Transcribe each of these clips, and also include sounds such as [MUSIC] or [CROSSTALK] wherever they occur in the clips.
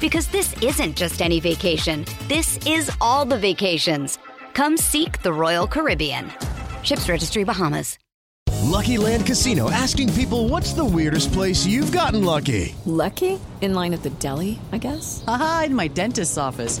Because this isn't just any vacation, this is all the vacations. Come seek the Royal Caribbean. Ships Registry Bahamas. Lucky Land Casino asking people what's the weirdest place you've gotten lucky? Lucky? In line at the deli, I guess? Aha, in my dentist's office.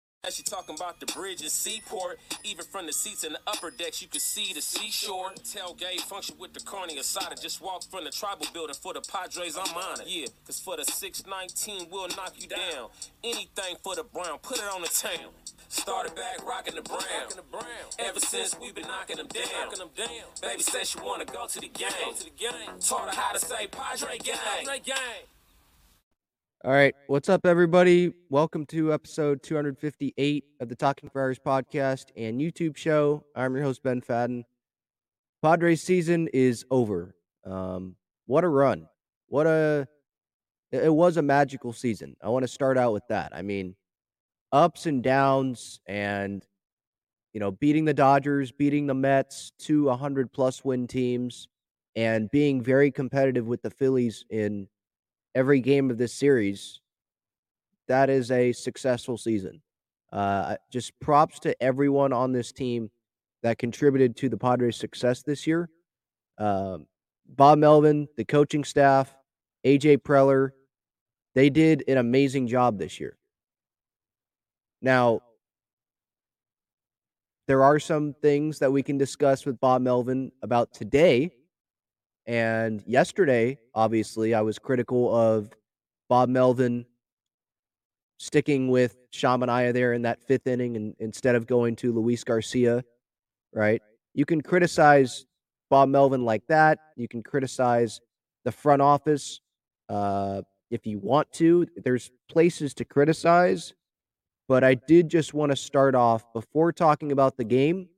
As she talking about the bridge and seaport, even from the seats in the upper decks, you can see the seashore. Tailgate function with the carne asada. Just walk from the tribal building for the Padres, I'm on it. Yeah, cause for the 619, we'll knock you down. Anything for the Brown, put it on the town. Started back rocking the brown. Ever since we've been knocking them down. Baby said she wanna go to the game. to the game Taught her how to say Padre gang. All right, what's up, everybody? Welcome to episode 258 of the Talking Friars podcast and YouTube show. I'm your host Ben Fadden. Padres season is over. Um, what a run! What a it was a magical season. I want to start out with that. I mean, ups and downs, and you know, beating the Dodgers, beating the Mets, two 100 plus win teams, and being very competitive with the Phillies in every game of this series, that is a successful season. Uh, just props to everyone on this team that contributed to the Padres' success this year. Um, Bob Melvin, the coaching staff, AJ Preller, they did an amazing job this year. Now, there are some things that we can discuss with Bob Melvin about today and yesterday, obviously, I was critical of Bob Melvin sticking with Sean Manaea there in that fifth inning and instead of going to Luis Garcia, right? You can criticize Bob Melvin like that. You can criticize the front office uh, if you want to. There's places to criticize, but I did just want to start off before talking about the game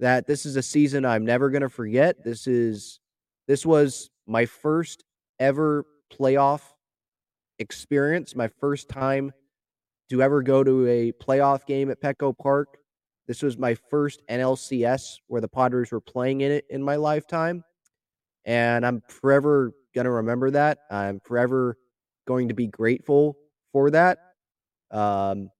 that this is a season I'm never going to forget. This is this was my first ever playoff experience, my first time to ever go to a playoff game at Petco Park. This was my first NLCS where the Padres were playing in it in my lifetime. And I'm forever going to remember that. I'm forever going to be grateful for that. Um,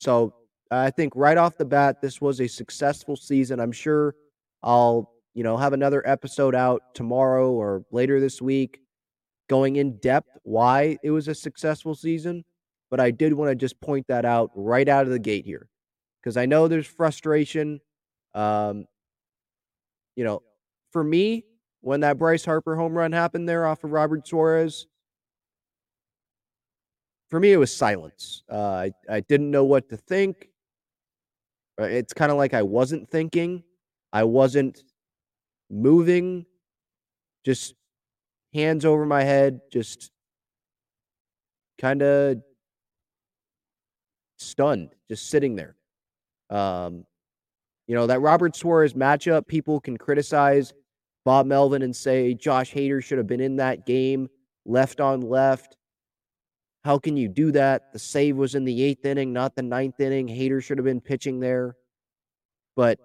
so I think right off the bat, this was a successful season. I'm sure I'll you know, have another episode out tomorrow or later this week going in depth why it was a successful season. But I did want to just point that out right out of the gate here because I know there's frustration. Um, you know, for me, when that Bryce Harper home run happened there off of Robert Suarez, for me, it was silence. Uh, I, I didn't know what to think. Uh, it's kind of like I wasn't thinking. I wasn't moving, just hands over my head, just kind of stunned, just sitting there. Um, you know, that Robert Suarez matchup, people can criticize Bob Melvin and say Josh Hader should have been in that game, left on left. How can you do that? The save was in the eighth inning, not the ninth inning. Hader should have been pitching there. But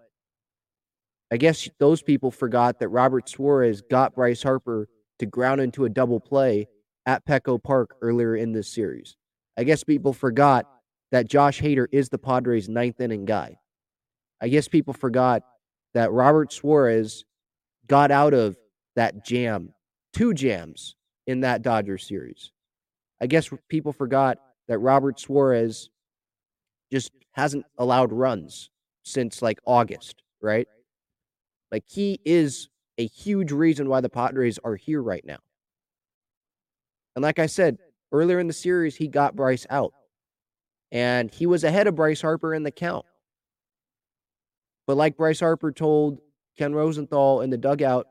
I guess those people forgot that Robert Suarez got Bryce Harper to ground into a double play at Petco Park earlier in this series. I guess people forgot that Josh Hader is the Padres' ninth inning guy. I guess people forgot that Robert Suarez got out of that jam, two jams in that Dodger series. I guess people forgot that Robert Suarez just hasn't allowed runs since like August, right? Like he is a huge reason why the Padres are here right now. And like I said earlier in the series, he got Bryce out. And he was ahead of Bryce Harper in the count. But like Bryce Harper told Ken Rosenthal in the dugout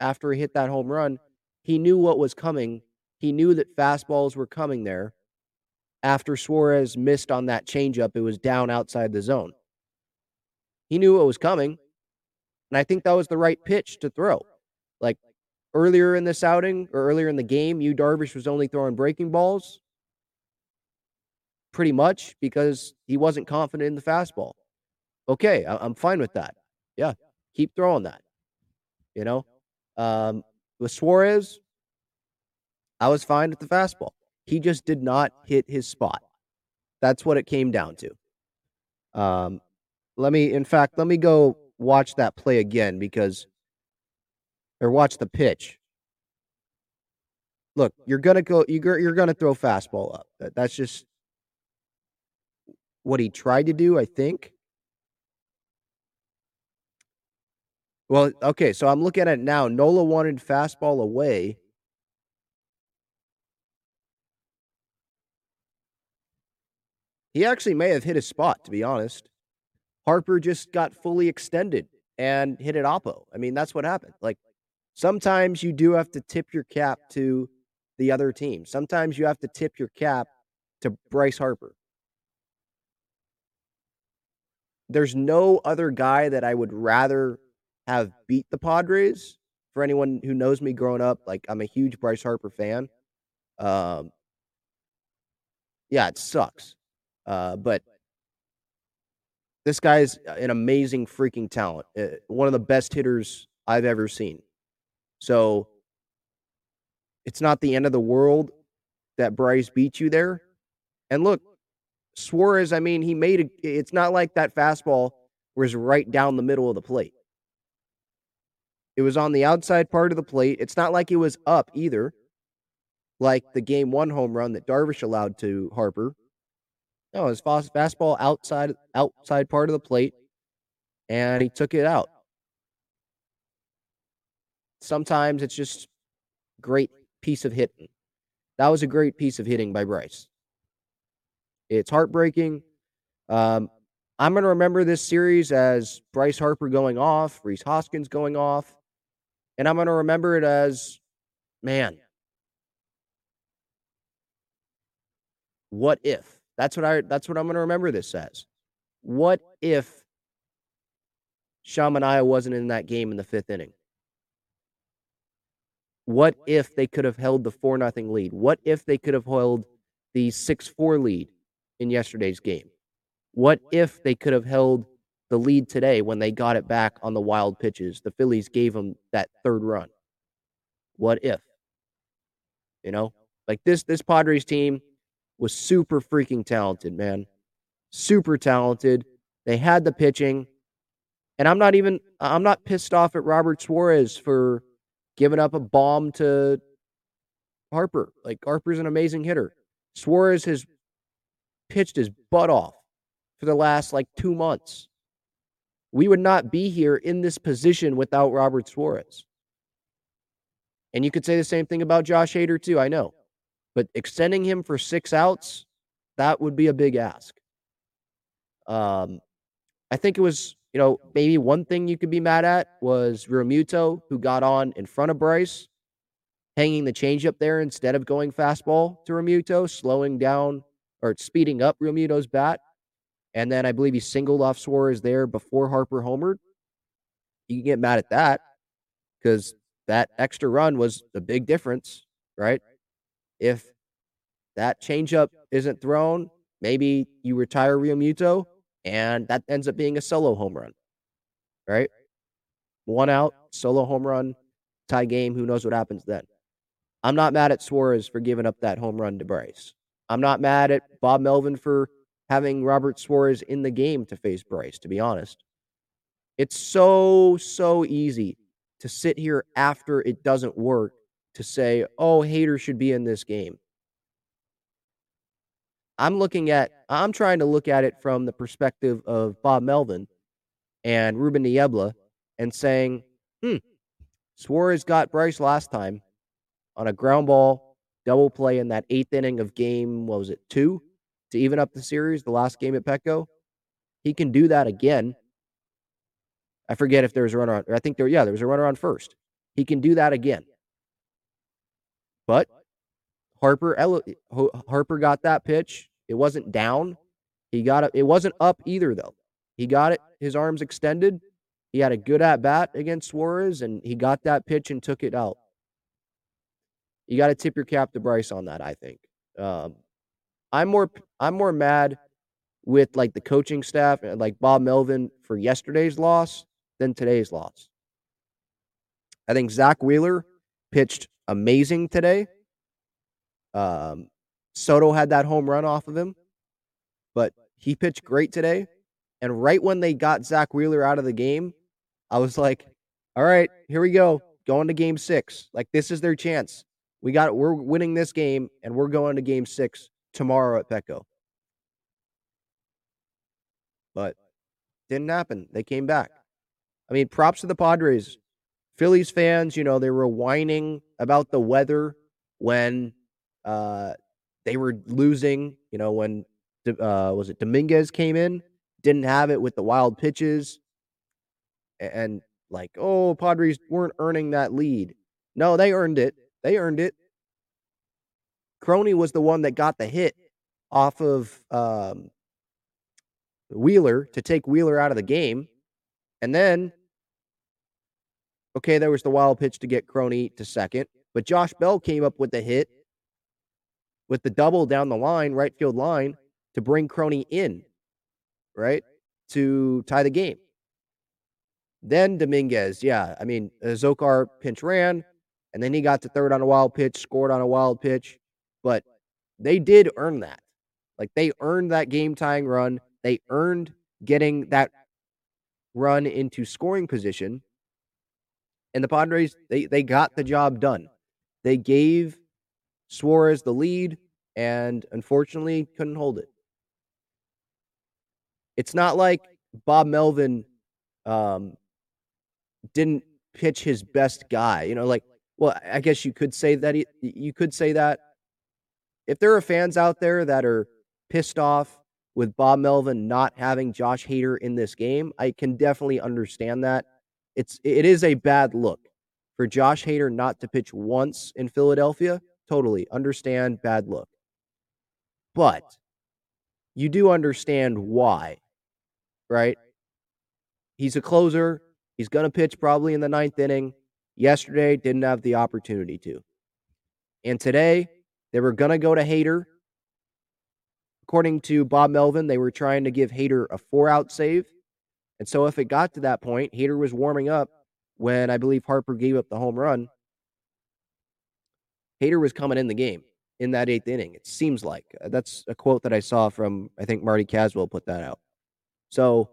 after he hit that home run, he knew what was coming. He knew that fastballs were coming there. After Suarez missed on that changeup, it was down outside the zone. He knew what was coming. And I think that was the right pitch to throw. Like earlier in this outing or earlier in the game, you Darvish was only throwing breaking balls pretty much because he wasn't confident in the fastball. Okay, I- am fine with that. Yeah, keep throwing that. You know, um, with Suarez, I was fine with the fastball. He just did not hit his spot. That's what it came down to. Um, let me, in fact, let me go watch that play again because, or watch the pitch. Look, you're gonna go. You're gonna throw fastball up. That's just what he tried to do, I think. Well, okay, so I'm looking at it now. Nola wanted fastball away. He actually may have hit a spot, to be honest. Harper just got fully extended and hit it oppo. I mean, that's what happened. Like sometimes you do have to tip your cap to the other team. Sometimes you have to tip your cap to Bryce Harper. There's no other guy that I would rather have beat the Padres. For anyone who knows me growing up, like I'm a huge Bryce Harper fan. Um, yeah, it sucks. Uh, but this guy's an amazing freaking talent. Uh, one of the best hitters I've ever seen. So it's not the end of the world that Bryce beat you there. And look, Suarez, I mean, he made a, it's not like that fastball was right down the middle of the plate. It was on the outside part of the plate. It's not like it was up either, like the game one home run that Darvish allowed to Harper. No, his fastball outside outside part of the plate, and he took it out. Sometimes it's just great piece of hitting. That was a great piece of hitting by Bryce. It's heartbreaking. Um, I'm going to remember this series as Bryce Harper going off, Rhys Hoskins going off, and I'm going to remember it as, man, what if? That's what I. That's what I'm going to remember this as. What if Sean Manaea wasn't in that game in the fifth inning? What if they could have held the four nothing lead? What if they could have held the six four lead in yesterday's game? What if they could have held the lead today when they got it back on the wild pitches. The Phillies gave them that third run. What if? You know, like this this Padres team was super freaking talented, man. Super talented. They had the pitching. And I'm not even I'm not pissed off at Robert Suarez for giving up a bomb to Harper. Like Harper's an amazing hitter. Suarez has pitched his butt off for the last like 2 months. We would not be here in this position without Robert Suarez. And you could say the same thing about Josh Hader, too. I know. But extending him for six outs, that would be a big ask. Um, I think it was, you know, maybe one thing you could be mad at was Realmuto, who got on in front of Bryce, hanging the changeup there instead of going fastball to Realmuto, slowing down or speeding up Realmuto's bat. and then I believe he singled off Suarez there before Harper homered. You can get mad at that because that extra run was a big difference, right? If that changeup isn't thrown, maybe you retire Realmuto, and that ends up being a solo home run, right? One out, solo home run, tie game. Who knows what happens then? I'm not mad at Suarez for giving up that home run to Bryce. I'm not mad at Bob Melvin for having Robert Suarez in the game to face Bryce, to be honest. It's so, so easy to sit here after it doesn't work to say, oh, Hader should be in this game. I'm looking at, I'm trying to look at it from the perspective of Bob Melvin and Ruben Niebla and saying, hmm, Suarez got Bryce last time on a ground ball double play in that eighth inning of game, what was it, two to even up the series, the last game at Petco. He can do that again. I forget if there was a runner on, I think there, yeah, there was a runner on first. He can do that again. But Harper Harper got that pitch. It wasn't down. He got it. It wasn't up either though. He got it. His arms extended. He had a good at bat against Suarez, and he got that pitch and took it out. You got to tip your cap to Bryce on that. I think. Um, I'm more. I'm more mad with like the coaching staff and like Bob Melvin for yesterday's loss than today's loss. I think Zach Wheeler pitched amazing today. Um, Soto had that home run off of him, but he pitched great today. And right when they got Zach Wheeler out of the game, I was like, all right, here we go. Going to game six. Like, this is their chance. We got we're winning this game and we're going to game six tomorrow at Petco. But didn't happen. They came back. I mean, props to the Padres. Phillies fans, you know, they were whining about the weather when uh, they were losing, you know, when uh, was it Dominguez came in, didn't have it with the wild pitches and like, oh, Padres weren't earning that lead. No, they earned it. They earned it. Crony was the one that got the hit off of um, Wheeler to take Wheeler out of the game. And then, okay, there was the wild pitch to get Crony to second. But Josh Bell came up with the hit with the double down the line, right field line, to bring Crony in, right? To tie the game. Then Dominguez, yeah. I mean, uh, Zokar pinch ran, and then he got to third on a wild pitch, scored on a wild pitch. But they did earn that. Like they earned that game tying run. They earned getting that run into scoring position. And the Padres, they, they got the job done. They gave Suarez the lead and unfortunately couldn't hold it. It's not like Bob Melvin um, didn't pitch his best guy. You know, like, well, I guess you could say that. He, you could say that. If there are fans out there that are pissed off with Bob Melvin not having Josh Hader in this game, I can definitely understand that. It's it is a bad look for Josh Hader not to pitch once in Philadelphia. Totally understand bad look. But you do understand why, right? He's a closer. He's going to pitch probably in the ninth inning. Yesterday, didn't have the opportunity to. And today, they were going to go to Hader. According to Bob Melvin, they were trying to give Hader a four out save. And so, if it got to that point, Hader was warming up when I believe Harper gave up the home run. Hader was coming in the game in that eighth inning. It seems like uh, that's a quote that I saw from, I think Marty Caswell put that out. So,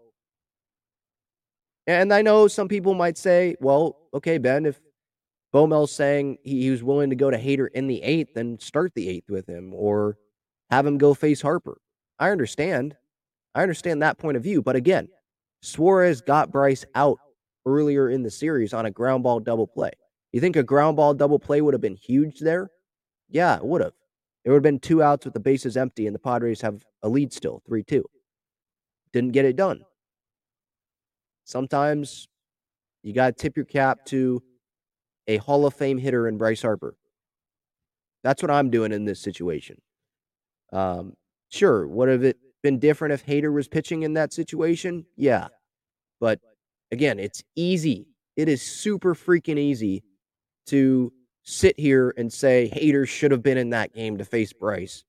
and I know some people might say, well, okay, Ben, if Bomel's saying he, was willing to go to Hader in the eighth, then start the eighth with him or have him go face Harper. I understand. I understand that point of view. But again, Suarez got Bryce out earlier in the series on a ground ball double play. You think a ground ball double play would have been huge there? Yeah, it would have. It would have been two outs with the bases empty, and the Padres have a lead still, 3 2. Didn't get it done. Sometimes you got to tip your cap to a Hall of Fame hitter in Bryce Harper. That's what I'm doing in this situation. Um, sure, what if it been different if Hader was pitching in that situation? Yeah. But again, it's easy. It is super freaking easy to sit here and say Hader should have been in that game to face Bryce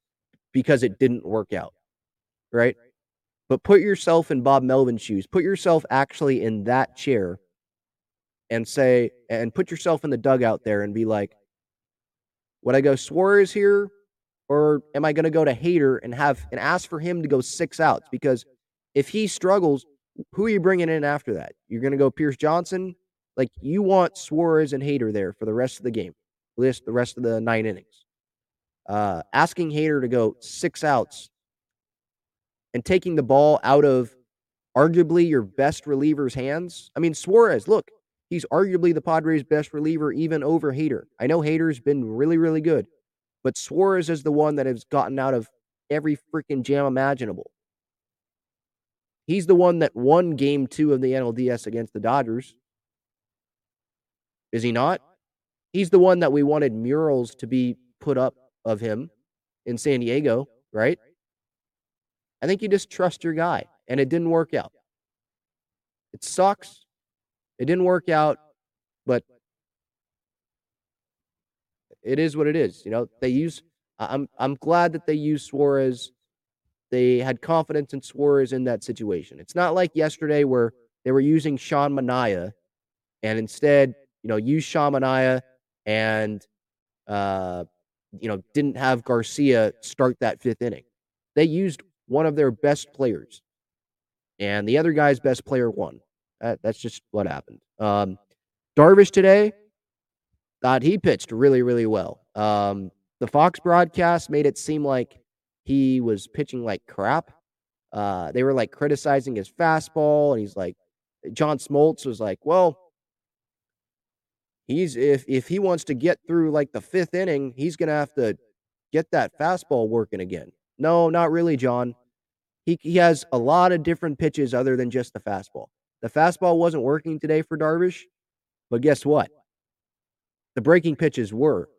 because it didn't work out. Right? But put yourself in Bob Melvin's shoes. Put yourself actually in that chair and say, and put yourself in the dugout there and be like, would I go Suarez here? Or am I going to go to Hader and have and ask for him to go six outs? Because if he struggles, who are you bringing in after that? You're going to go Pierce Johnson? Like you want Suarez and Hader there for the rest of the game, list the rest of the nine innings. Uh, asking Hader to go six outs and taking the ball out of arguably your best reliever's hands. I mean, Suarez, look, he's arguably the Padres' best reliever, even over Hader. I know Hader's been really, really good, but Suarez is the one that has gotten out of every freaking jam imaginable. He's the one that won game two of the NLDS against the Dodgers. Is he not? He's the one that we wanted murals to be put up of him in San Diego, right? I think you just trust your guy, and it didn't work out. It sucks. It didn't work out, but it is what it is. You know, they use. I'm I'm glad that they used Suarez. They had confidence in Suarez in that situation. It's not like yesterday where they were using Sean Manaea, and instead, you know, use Sean Manaea and uh, you know, didn't have Garcia start that fifth inning. They used one of their best players, and the other guy's best player won. That, that's just what happened. Um, Darvish today thought he pitched really, really well. Um, the Fox broadcast made it seem like he was pitching like crap. Uh, they were like criticizing his fastball, and he's like, John Smoltz was like, well, he's if if he wants to get through like the fifth inning, he's gonna have to get that fastball working again. No, not really, John. He he has a lot of different pitches other than just the fastball. The fastball wasn't working today for Darvish, but guess what? The breaking pitches were.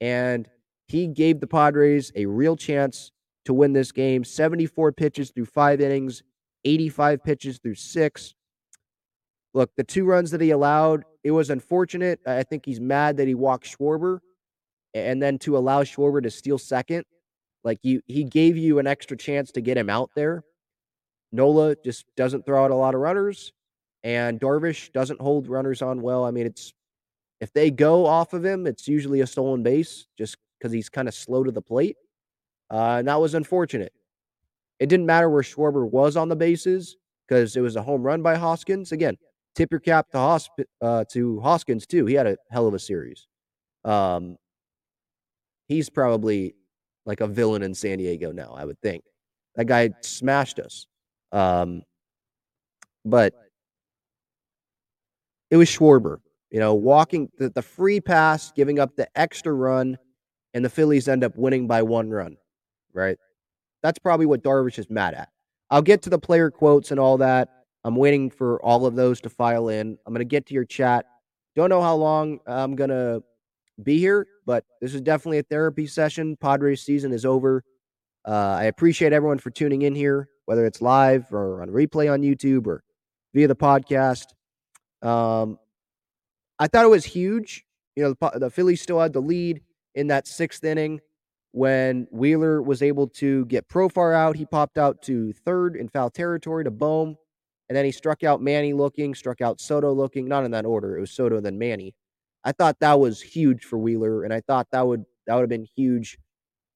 And he gave the Padres a real chance to win this game. 74 pitches through five innings, 85 pitches through six. Look, the two runs that he allowed, it was unfortunate. I think he's mad that he walked Schwarber. And then to allow Schwarber to steal second, like you, he gave you an extra chance to get him out there. Nola just doesn't throw out a lot of runners, and Darvish doesn't hold runners on well. I mean, it's if they go off of him, it's usually a stolen base just because he's kind of slow to the plate. Uh, and that was unfortunate. It didn't matter where Schwarber was on the bases because it was a home run by Hoskins. Again, tip your cap to, Hosp- uh, to Hoskins too. He had a hell of a series. Um, he's probably like a villain in San Diego now. I would think that guy smashed us. Um, but it was Schwarber, you know, walking the, the free pass, giving up the extra run, and the Phillies end up winning by one run, right? That's probably what Darvish is mad at. I'll get to the player quotes and all that. I'm waiting for all of those to file in. I'm going to get to your chat. Don't know how long I'm going to be here, but this is definitely a therapy session. Padres season is over. Uh, I appreciate everyone for tuning in here, whether it's live or on replay on YouTube or via the podcast. Um, I thought it was huge. You know, the, the Phillies still had the lead in that sixth inning when Wheeler was able to get Profar out. He popped out to third in foul territory to Bohm. And then he struck out Manny looking, struck out Soto looking, not in that order. It was Soto, then Manny. I thought that was huge for Wheeler, and I thought that would that would have been huge.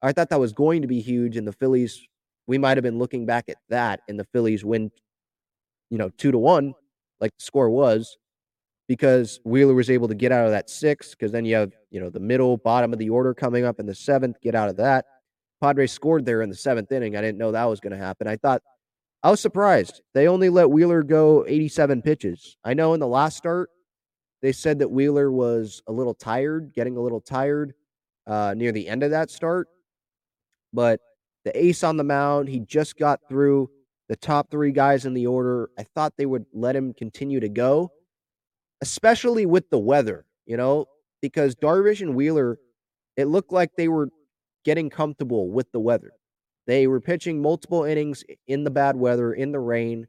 I thought that was going to be huge, and the Phillies. We might have been looking back at that, and the Phillies win, you know, two to one, like the score was, because Wheeler was able to get out of that six. Because then you have, you know, the middle bottom of the order coming up in the seventh, get out of that. Padres scored there in the seventh inning. I didn't know that was going to happen. I thought I was surprised. They only let Wheeler go 87 pitches. I know in the last start they said that Wheeler was a little tired, getting a little tired uh, near the end of that start. But the ace on the mound, he just got through the top three guys in the order. I thought they would let him continue to go, especially with the weather, you know, because Darvish and Wheeler, it looked like they were getting comfortable with the weather. They were pitching multiple innings in the bad weather, in the rain.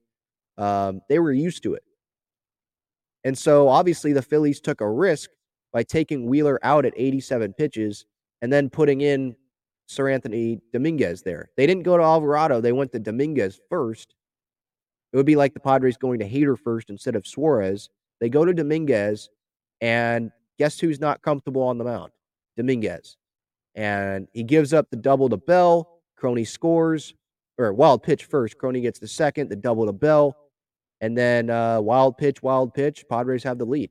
Um, they were used to it. And so obviously the Phillies took a risk by taking Wheeler out at 87 pitches and then putting in Seranthony Dominguez there. They didn't go to Alvarado, they went to Dominguez first. It would be like the Padres going to Hader first instead of Suarez. They go to Dominguez, and guess who's not comfortable on the mound? Dominguez. And he gives up the double to Bell. Crony scores, or wild pitch first. Crony gets the second, the double to Bell. And then uh, wild pitch, wild pitch. Padres have the lead.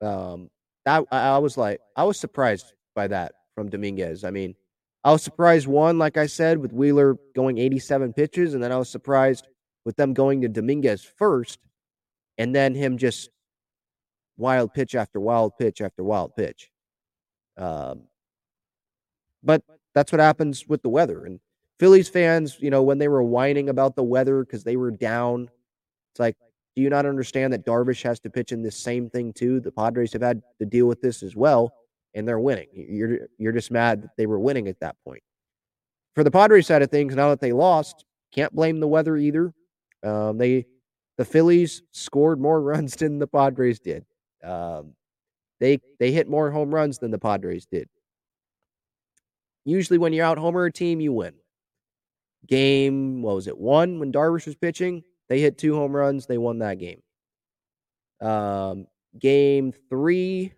Um, that I, I was like, I was surprised by that from Dominguez. I mean, I was surprised one, like I said, with Wheeler going 87 pitches, and then I was surprised with them going to Dominguez first, and then him just wild pitch after wild pitch after wild pitch. Um, but that's what happens with the weather. And Phillies fans, you know, when they were whining about the weather because they were down, it's like, do you not understand that Darvish has to pitch in this same thing too? The Padres have had to deal with this as well, and they're winning. You're you're just mad that they were winning at that point. For the Padres side of things, now that they lost, can't blame the weather either. Um, they the Phillies scored more [LAUGHS] runs than the Padres did. Um, they they hit more home runs than the Padres did. Usually, when you're out homer a team, you win. Game what was it one when Darvish was pitching? They hit two home runs. They won that game. Um, game three.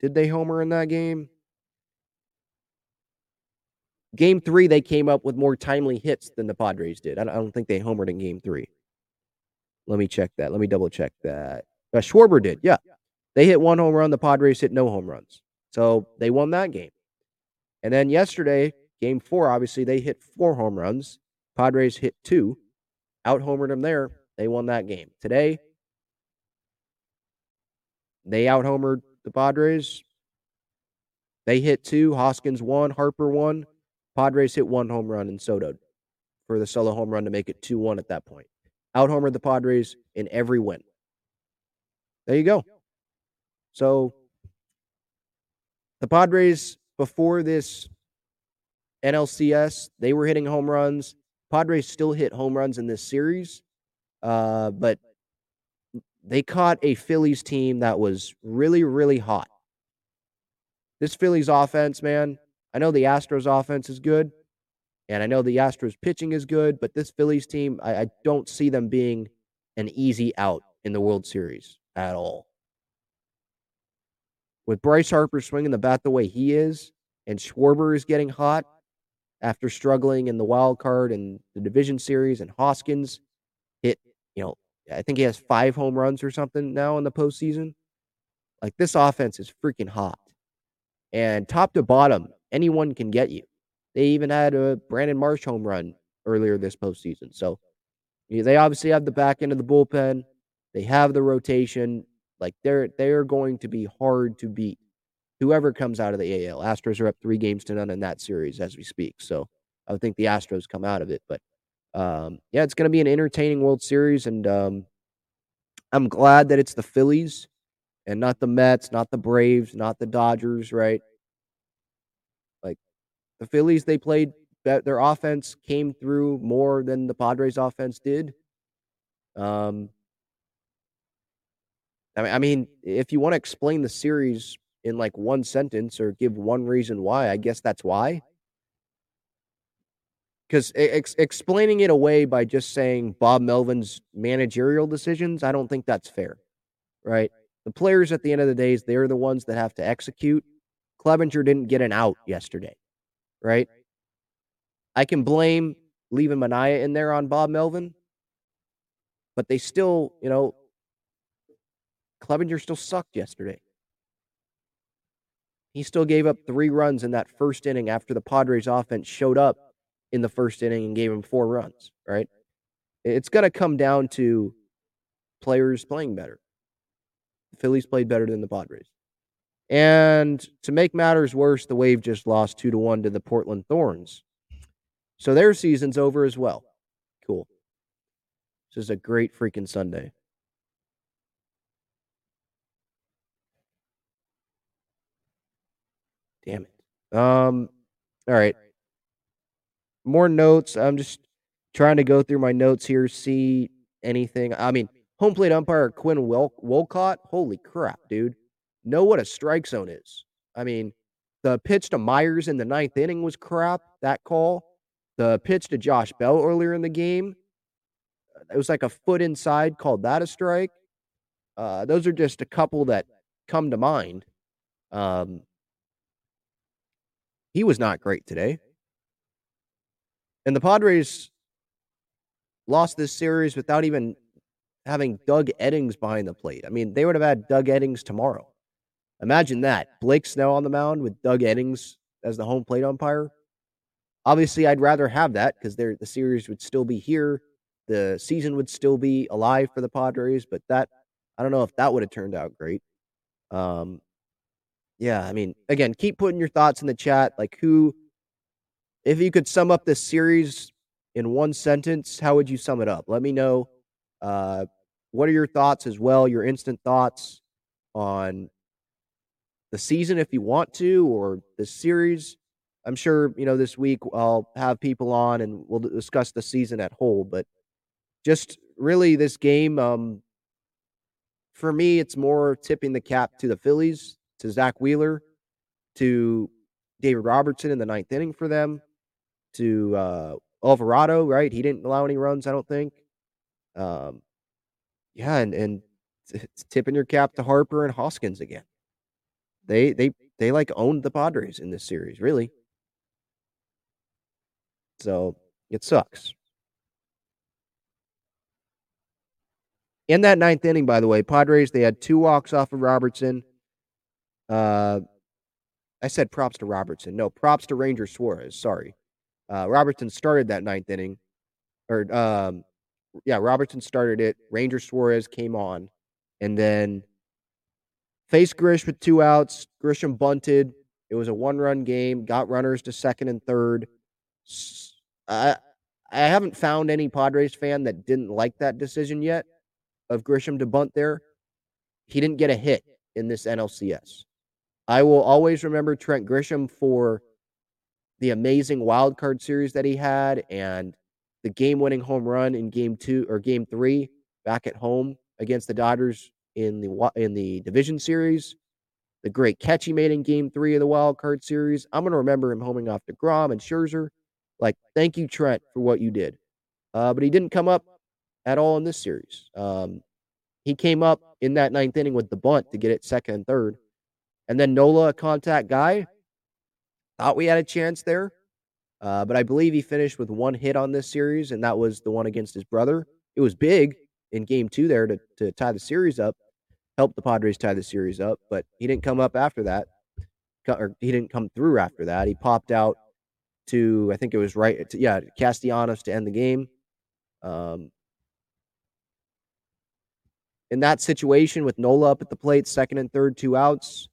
Did they homer in that game? Game three, they came up with more timely hits than the Padres did. I don't think they homered in game three. Let me check that. Let me double check that. Uh, Schwarber did. Yeah. They hit one home run. The Padres hit no home runs. So they won that game. And then yesterday, game four, obviously, they hit four home runs. Padres hit two out homered them there. They won that game. Today, they out homered the Padres. They hit two. Hoskins won. Harper won. Padres hit one home run and Soto for the solo home run to make it 2 1 at that point. Out homered the Padres in every win. There you go. So the Padres, before this NLCS, they were hitting home runs. Padres still hit home runs in this series, uh, but they caught a Phillies team that was really, really hot. This Phillies offense, man, I know the Astros offense is good, and I know the Astros pitching is good, but this Phillies team, I, I don't see them being an easy out in the World Series at all. With Bryce Harper swinging the bat the way he is, and Schwarber is getting hot, after struggling in the wild card and the division series, and Hoskins hit, you know, I think he has five home runs or something now in the postseason. Like this offense is freaking hot. And top to bottom, anyone can get you. They even had a Brandon Marsh home run earlier this postseason. So they obviously have the back end of the bullpen. They have the rotation. Like they're they're going to be hard to beat whoever comes out of the AL. Astros are up three games to none in that series as we speak. So I would think the Astros come out of it. But um, yeah, it's going to be an entertaining World Series. And um, I'm glad that it's the Phillies and not the Mets, not the Braves, not the Dodgers, right? The Phillies, they played, their offense came through more than the Padres' offense did. Um, I mean, if you want to explain the series in like one sentence or give one reason why, I guess that's why. Because ex- explaining it away by just saying Bob Melvin's managerial decisions, I don't think that's fair, right? The players at the end of the day, they're the ones that have to execute. Clevinger didn't get an out yesterday, right? I can blame leaving Manaea in there on Bob Melvin, but they still, you know, Clevinger still sucked yesterday. He still gave up three runs in that first inning after the Padres offense showed up in the first inning and gave him four runs, right? It's going to come down to players playing better. The Phillies played better than the Padres. And to make matters worse, the Wave just lost 2 to 1 to the Portland Thorns. So their season's over as well. Cool. This is a great freaking Sunday. Damn it. Um, all right. more notes. I'm just trying to go through my notes here, see anything. I mean, home plate umpire Quinn Wel- Wolcott. Holy crap, dude! Know what a strike zone is. I mean, the pitch to Myers in the ninth inning was crap. That call. The pitch to Josh Bell earlier in the game. It was like a foot inside. Called that a strike. Uh, those are just a couple that come to mind. Um, he was not great today. And the Padres lost this series without even having Doug Eddings behind the plate. I mean, they would have had Doug Eddings tomorrow. Imagine that. Blake Snell on the mound with Doug Eddings as the home plate umpire. Obviously, I'd rather have that because the series would still be here. The season would still be alive for the Padres, but that I don't know if that would have turned out great. Um, yeah, I mean, again, keep putting your thoughts in the chat. Like, who, if you could sum up this series in one sentence, how would you sum it up? Let me know. Uh, what are your thoughts as well? Your instant thoughts on the season, if you want to, or the series. I'm sure you know this week I'll have people on and we'll discuss the season at whole. But just really, this game, um, for me, it's more tipping the cap to the Phillies, to Zach Wheeler, to David Robertson in the ninth inning for them, to uh, Alvarado, right? He didn't allow any runs, I don't think. Um, yeah, and and tipping your cap to Harper and Hoskins again. They they they like owned the Padres in this series, really. So it sucks. In that ninth inning, by the way, Padres they had two walks off of Robertson. Uh, I said props to Robertson. No, props to Ranger Suarez. Sorry, uh, Robertson started that ninth inning, or um, yeah, Robertson started it. Ranger Suarez came on, and then faced Grish with two outs. Grisham bunted. It was a one-run game. Got runners to second and third. I I haven't found any Padres fan that didn't like that decision yet of Grisham to bunt there. He didn't get a hit in this NLCS. I will always remember Trent Grisham for the amazing wild card series that he had and the game winning home run in game two or game three back at home against the Dodgers in the in the division series. The great catch he made in game three of the wild card series. I'm going to remember him homing off DeGrom and Scherzer. Like, thank you, Trent, for what you did. Uh, but he didn't come up at all in this series. Um, he came up in that ninth inning with the bunt to get it second and third. And then Nola, a contact guy, thought we had a chance there. Uh, but I believe he finished with one hit on this series, and that was the one against his brother. It was big in game two there to, to tie the series up, help the Padres tie the series up, but he didn't come up after that. Or he didn't come through after that. He popped out to, I think it was right, to, yeah, Castellanos to end the game. Um, in that situation with Nola up at the plate, second and third, two outs,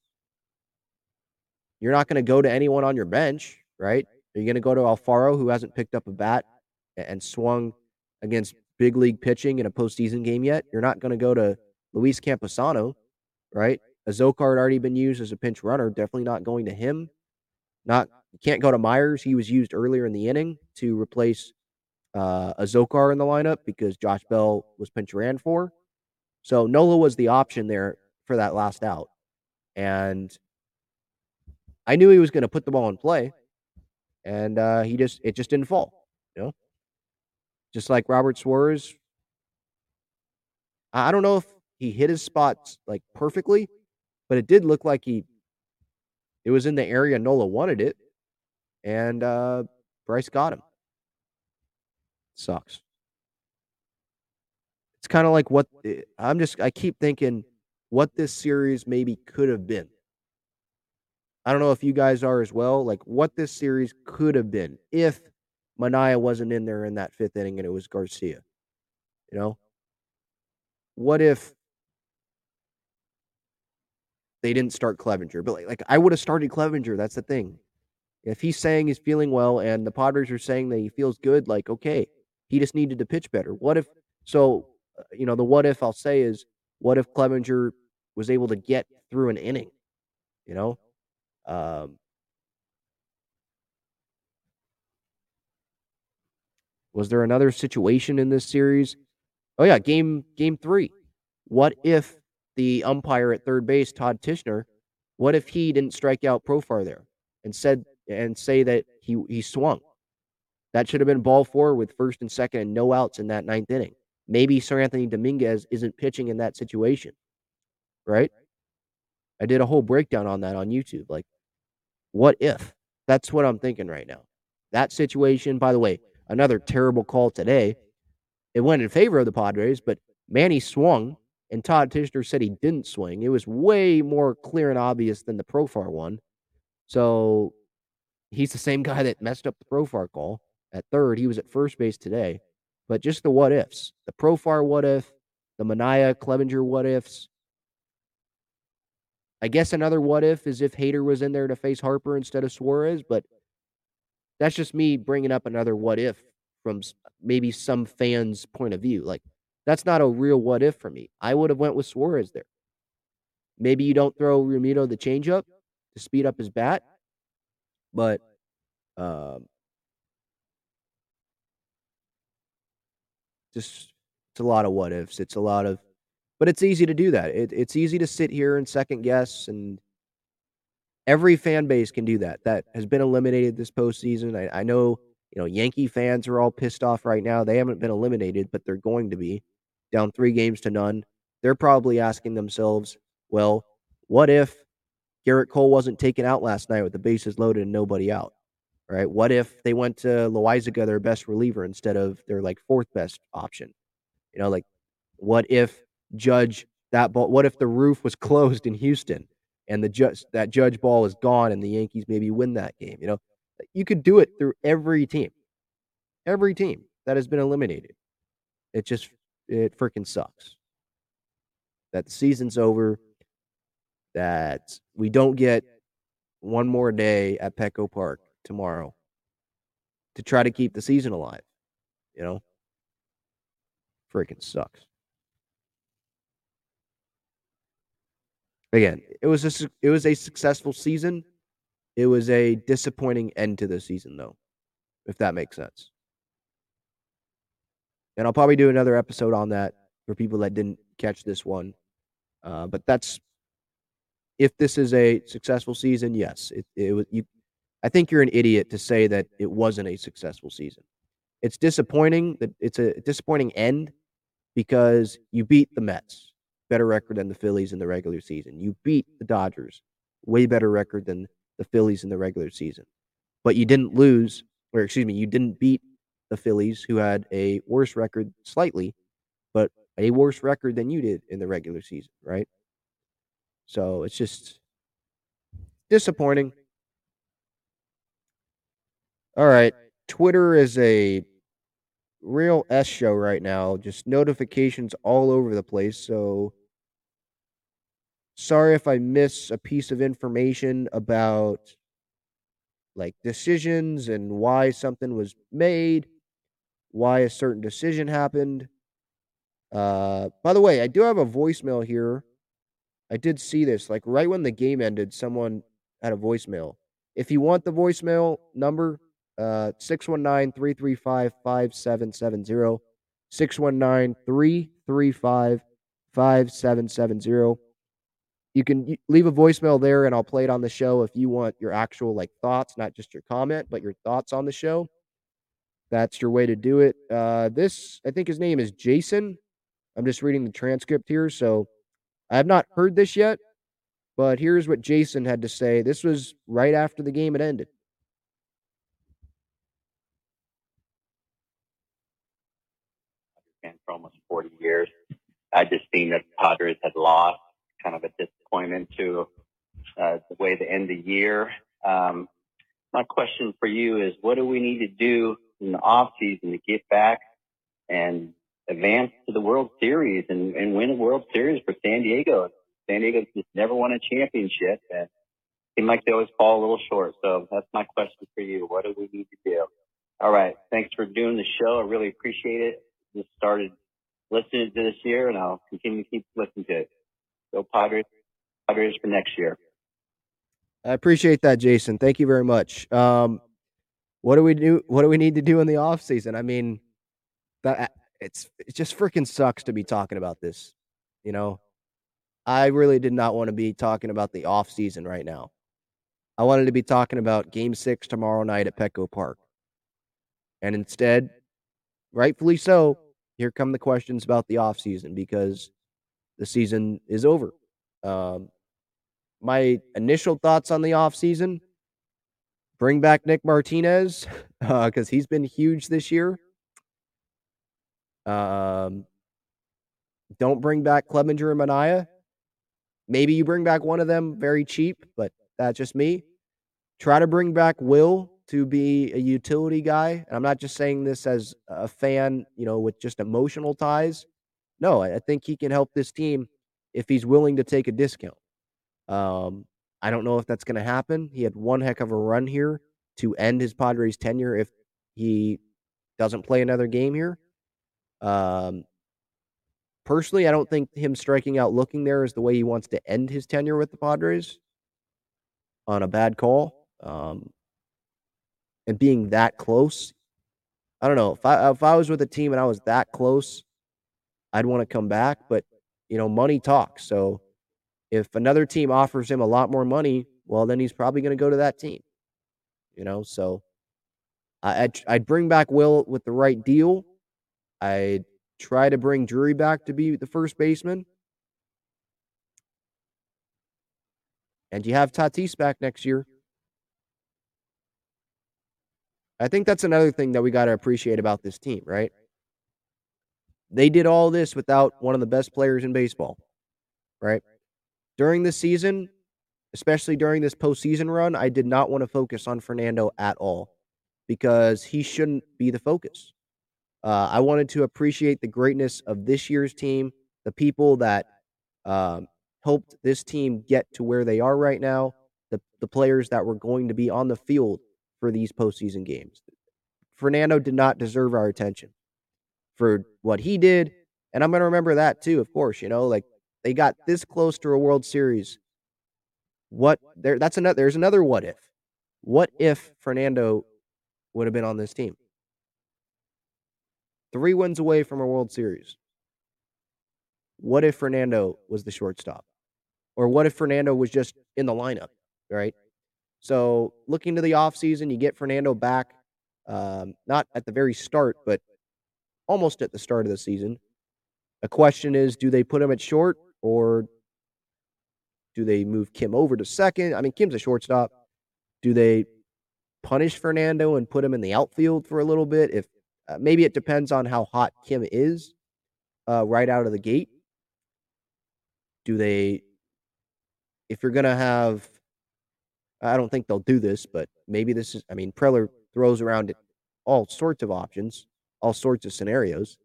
you're not going to go to anyone on your bench, right? Are you going to go to Alfaro, who hasn't picked up a bat and swung against big league pitching in a postseason game yet? You're not going to go to Luis Campusano, right? Azocar had already been used as a pinch runner. Definitely not going to him. Not can't go to Myers. He was used earlier in the inning to replace uh, Azocar in the lineup because Josh Bell was pinch ran for. So Nola was the option there for that last out. And I knew he was going to put the ball in play. And uh, he just, it just didn't fall, you know? Just like Robert Suarez. I don't know if he hit his spots like perfectly, but it did look like he, it was in the area Nola wanted it. And uh, Bryce got him. Sucks it's kind of like what I'm just I keep thinking what this series maybe could have been. I don't know if you guys are as well, like what this series could have been if Manaea wasn't in there in that fifth inning and it was Garcia. You know? What if they didn't start Clevinger? But like, like I would have started Clevinger. That's the thing. If he's saying he's feeling well and the Padres are saying that he feels good, like, okay, he just needed to pitch better. What if so uh, you know, the what if I'll say is, what if Clevinger was able to get through an inning? You know, um, Was there another situation in this series? Oh yeah, game game three. What if the umpire at third base, Todd Tichenor, what if he didn't strike out Profar there and said and say that he he swung? That should have been ball four with first and second and no outs in that ninth inning. Maybe Seranthony Dominguez isn't pitching in that situation, right? I did a whole breakdown on that on YouTube. Like, what if? That's what I'm thinking right now. That situation, by the way, another terrible call today. It went in favor of the Padres, but Manny swung, and Todd Tichenor said he didn't swing. It was way more clear and obvious than the Profar one. So he's the same [LAUGHS] guy that messed up the Profar call at third. He was at first base today. But just the what ifs, the Profar what if, the Manaea Clevinger what ifs. I guess another what if is if Hader was in there to face Harper instead of Suarez, but that's just me bringing up another what if from maybe some fans' point of view. Like that's not a real what if for me. I would have went with Suarez there. Maybe you don't throw Realmuto the changeup to speed up his bat, but um, just it's a lot of what ifs. It's a lot of, but it's easy to do that. It, it's easy to sit here and second guess, and every fan base can do that. That has been eliminated this postseason. I, I know you know Yankee fans are all pissed off right now. They haven't been eliminated, but they're going to be down three games to none. They're probably asking themselves, well, what if Gerrit Cole wasn't taken out last night with the bases loaded and nobody out? right? What if they went to Loaisiga, their best reliever, instead of their like fourth best option? You know, like what if Judge that ball? What if the roof was [LAUGHS] closed in Houston and the judge that Judge ball is gone and the Yankees maybe win that game? You know, you could do it through every team, every team that has been eliminated. It just it freaking sucks that the season's over. That we don't get one more day at Petco Park tomorrow to try to keep the season alive. You know, freaking sucks. Again, it was a it was a successful season. It was a disappointing end to the season, though, if that makes sense. And I'll probably do another episode on that for people that didn't catch this one. Uh, but that's if this is a successful season, yes, it, it was you I think you're an idiot to say that it wasn't a successful season. It's disappointing that it's a disappointing end because you beat the Mets, better record than the Phillies in the regular season. You beat the Dodgers, way better record than the Phillies in the regular season. But you didn't lose, or excuse me, you didn't beat the Phillies, who had a worse record slightly, but a worse record than you did in the regular season, right? So it's just disappointing. All right. Twitter is a real S show right now. Just notifications all over the place. So sorry if I miss a piece of information about like decisions and why something was made, why a certain decision happened. Uh, by the way, I do have a voicemail here. I did see this. Like right when the game ended, someone had a voicemail. If you want the voicemail number, uh, 619-335-5770. 619-335-5770. You can leave a voicemail there and I'll play it on the show if you want your actual like thoughts, not just your comment, but your thoughts on the show. That's your way to do it. Uh, this, I think his name is Jason. I'm just reading the transcript here. So I have not heard this yet, but here's what Jason had to say. This was right after the game had ended. for almost 40 years. I just seen that the Padres had lost, kind of a disappointment to uh, the way they end the year. Um, my question for you is, what do we need to do in the off season to get back and advance to the World Series and, and win a World Series for San Diego? San Diego just never won a championship, and seem like they always fall a little short. So that's my question for you. What do we need to do? All right. Thanks for doing the show. I really appreciate it just started listening to this year, and I'll continue to keep listening to it. Go Padres, Padres for next year. I appreciate that, Jason. Thank you very much. Um, what do we do? What do we need to do in the off season? I mean, that it's it just freaking sucks to be talking about this. You know, I really did not want to be talking about the off season right now. I wanted to be talking about Game Six tomorrow night at Petco Park, and instead, rightfully so, here come the questions about the off season because the season is over. Um, my initial thoughts on the off season bring back Nick Martinez because [LAUGHS] uh, he's been huge this year. Um, don't bring back Clevinger and Manaea. Maybe you bring back one of them very cheap, but that's just me. Try to bring back Wil to be a utility guy. And I'm not just saying this as a fan, you know, with just emotional ties. No, I think he can help this team if he's willing to take a discount. Um, I don't know if that's going to happen. He had one heck of a run here to end his Padres tenure if he doesn't play another game here. Um, personally, I don't think him striking out looking there is the way he wants to end his tenure with the Padres on a bad call. Um, and being that close, I don't know if I if I was with a team and I was that close, I'd want to come back. But you know, money talks. So if another team offers him a lot more money, well, then he's probably going to go to that team. You know, so I, I'd, I'd bring back Wil with the right deal. I'd try to bring Drury back to be the first baseman. And you have Tatis back next year. I think that's another thing that we got to appreciate about this team, right? They did all this without one of the best players in baseball, right? During the season, especially during this postseason run, I did not want to focus on Fernando at all because he shouldn't be the focus. Uh, I wanted to appreciate the greatness of this year's team, the people that um, helped this team get to where they are right now, the, the players that were going to be on the field for these postseason games. Fernando did not deserve our attention for what he did. And I'm going to remember that too, of course. You know, like they got this close to a World Series. What there that's another there's another what if. What if Fernando would have been on this team? Three wins away from a World Series. What if Fernando was the shortstop? Or what if Fernando was just in the lineup, right? So looking to the offseason, you get Fernando back, um, not at the very start, but almost at the start of the season. A question is, do they put him at short or do they move Kim over to second? I mean, Kim's a shortstop. Do they punish Fernando and put him in the outfield for a little bit? If uh, maybe it depends on how hot Kim is uh, right out of the gate. Do they, if you're going to have, I don't think they'll do this, but maybe this is, I mean, Preller throws around all sorts of options, all sorts of scenarios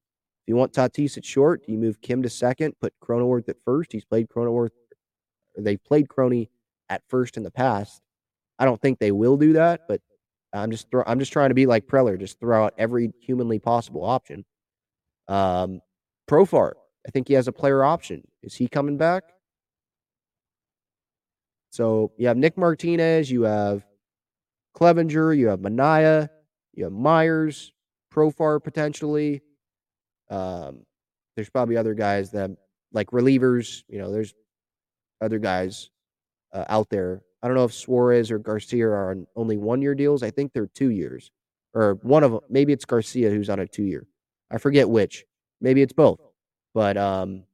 you want Tatis at short, do you move Kim to second, put Cronenworth at first? He's played Cronenworth, they played Crony at first in the past. I don't think they will do that, but I'm just throw, I'm just trying to be like Preller, just throw out every humanly possible option. Um, Profar, I think he has a player option. Is he coming back? So you have Nick Martinez, you have Clevinger, you have Manaea, you have Myers, Profar potentially. Um, there's probably other guys that like relievers. You know, there's other guys uh, out there. I don't know if Suarez or Garcia are on only one year deals. I think they're two years, or one of them. Maybe it's Garcia who's on a two year. I forget which. Maybe it's both, but um,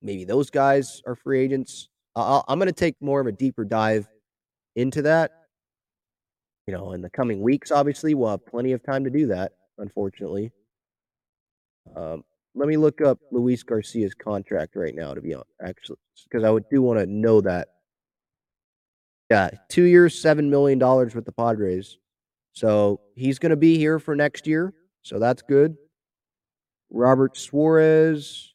maybe those guys are free agents. i I'm going to take more of a deeper dive into that. You know, in the coming weeks, obviously, we'll have plenty of time to do that. Unfortunately, um, let me look up Luis Garcia's contract right now to be on actually because I would do want to know that. Yeah, two years, seven million dollars with the Padres. So he's going to be here for next year. So that's good. Robert Suarez.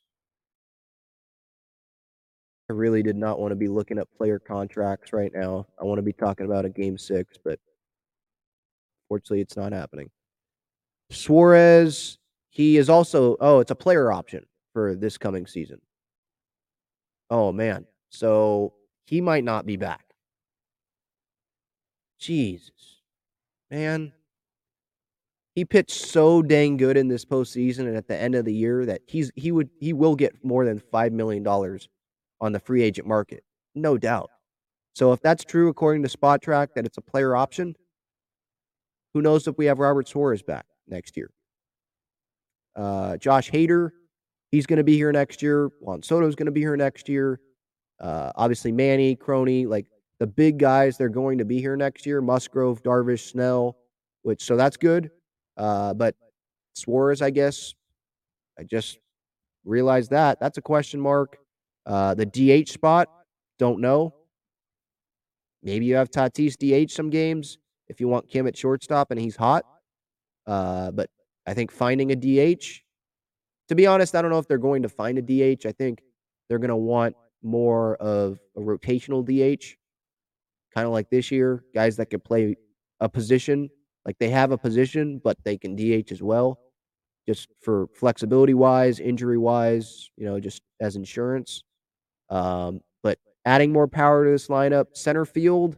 I really did not want to be looking at player contracts right now. I want to be talking about a game six, but fortunately, it's not happening. Suarez he is also oh, it's a player option for this coming season. Oh man. So he might not be back. Jesus. man, he pitched so dang good in this postseason and at the end of the year that he's he would he will get more than five million dollars on the free agent market, no doubt. So if that's true according to Spotrac that it's a player option, who knows if we have Robert Suarez back next year? Uh, Josh Hader, he's going to be here next year. Juan Soto's going to be here next year. Uh, obviously, Manny, Crony, like the big guys, they're going to be here next year. Musgrove, Darvish, Snell, which so that's good. Uh, but Suarez, I guess, I just realized that that's a question mark. Uh, the DH spot, don't know. Maybe you have Tatis DH some games if you want Kim at shortstop and he's hot. Uh, but I think finding a DH, to be honest, I don't know if they're going to find a DH. I think they're going to want more of a rotational DH, kind of like this year, guys that could play a position. Like they have a position, but they can DH as well, just for flexibility wise, injury wise, you know, just as insurance. Um, but adding more power to this lineup, center field,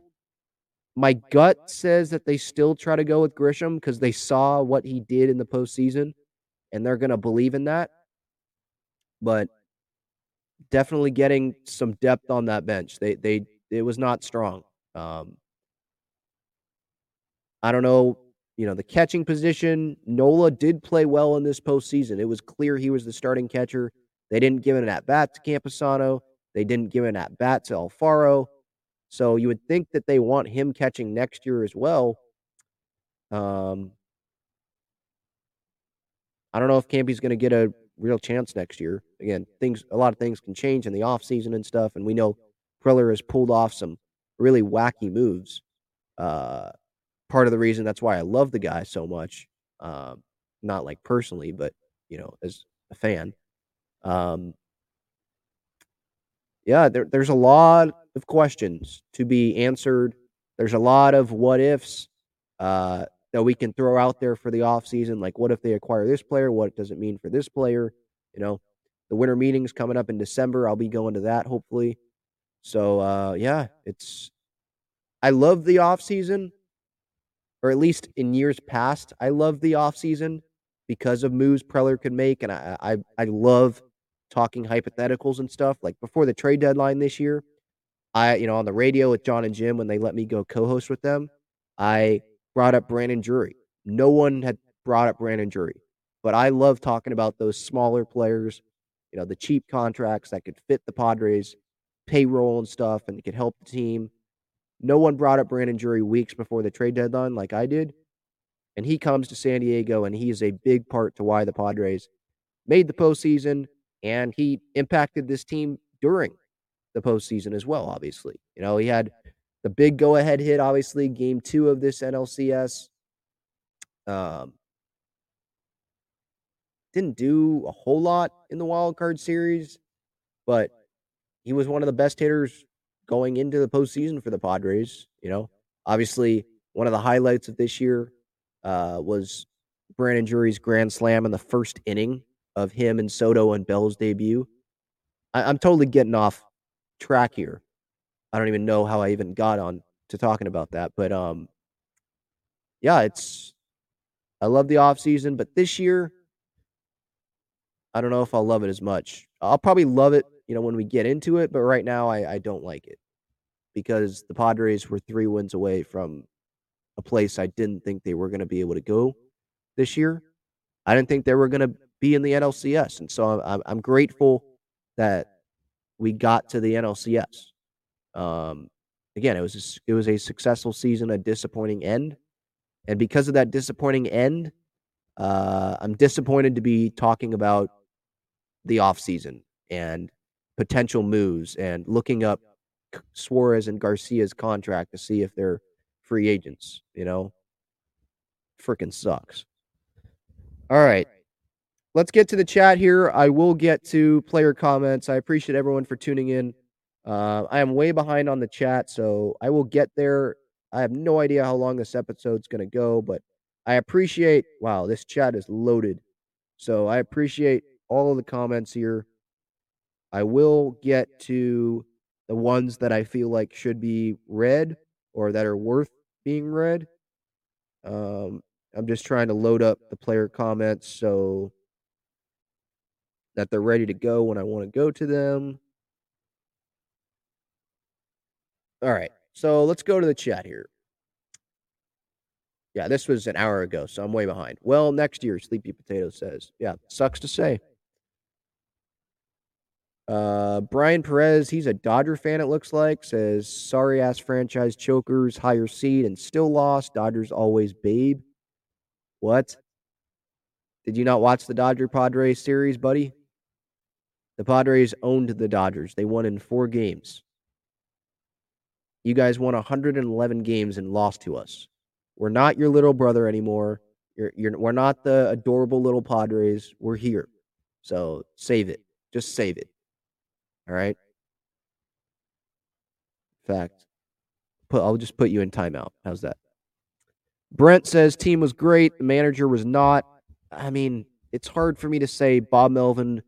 my gut says that they still try to go with Grisham because they saw what he did in the postseason and they're going to believe in that. But definitely getting some depth on that bench. They they it was not strong. Um, I don't know, you know, the catching position. Nola did play well in this postseason. It was clear he was the starting catcher. They didn't give an at bat to Campusano. They didn't give an at bat to Alfaro. So you would think that they want him catching next year as well. Um, I don't know if Campy's going to get a real chance next year. Again, things a lot of things can change in the offseason and stuff, and we know Preller has pulled off some really wacky moves. Uh, part of the reason that's why I love the guy so much, um, not like personally, but you know, as a fan. Um, yeah, there, there's a lot of questions to be answered. There's a lot of what ifs uh, that we can throw out there for the offseason. Like, what if they acquire this player? What does it mean for this player? You know, the winter meetings coming up in December. I'll be going to that hopefully. So, uh, yeah, it's, I love the offseason, or at least in years past, I love the offseason because of moves Preller could make. And I, I, I love talking hypotheticals and stuff. Like before the trade deadline this year, I, you know, on the radio with John and Jim when they let me go co-host with them, I brought up Brandon Drury. No one had brought up Brandon Drury, but I love talking about those smaller players, you know, the cheap contracts that could fit the Padres payroll and stuff and could help the team. No one brought up Brandon Drury weeks before the trade deadline like I did. And he comes to San Diego and he is a big part to why the Padres made the postseason and he impacted this team during the postseason as well. Obviously, you know he had the big go-ahead hit. Obviously, game two of this NLCS. Um, didn't do a whole lot in the wild card series, but he was one of the best hitters going into the postseason for the Padres. You know, obviously, one of the highlights of this year uh, was Brandon Drury's grand slam in the first inning of him and Soto and Bell's debut. I, am totally getting off track here. I don't even know how I even got on to talking about that, but um, yeah, it's I love the off season, but this year I don't know if I'll love it as much. I'll probably love it, you know, when we get into it, but right now I, I don't like it because the Padres were three wins away from a place I didn't think they were going to be able to go this year. I didn't think they were going to be in the NLCS. And so I'm, I'm grateful that we got to the NLCS. Um, again, it was a, it was a successful season, a disappointing end, and because of that disappointing end, uh, I'm disappointed to be talking about the offseason and potential moves and looking up Suarez and Garcia's contract to see if they're free agents. You know, freaking sucks. All right let's get to the chat here. I will get to player comments. I appreciate everyone for tuning in. Uh, I am way behind on the chat, so I will get there. I have no idea how long this episode's going to go, but I appreciate. Wow, this chat is loaded. So I appreciate all of the comments here. I will get to the ones that I feel like should be read or that are worth being read. Um, I'm just trying to load up the player comments so that they're ready to go when I want to go to them. All right. So let's go to the chat here. Yeah, this was an hour ago, so I'm way behind. Well, next year, Sleepy Potato says. Yeah, sucks to say. Uh, Brian Perez, he's a Dodger fan, it looks like, says, sorry ass franchise chokers, higher seed, and still lost. Dodgers always babe. What? Did you not watch the Dodger Padres series, buddy? The Padres owned the Dodgers. They won in four games. You guys won 111 games and lost to us. We're not your little brother anymore. You're, you're, we're not the adorable little Padres. We're here. So save it. Just save it. All right. Fact, put I'll just put you in timeout. How's that? Brent says team was great. The manager was not. I mean, it's hard for me to say Bob Melvin.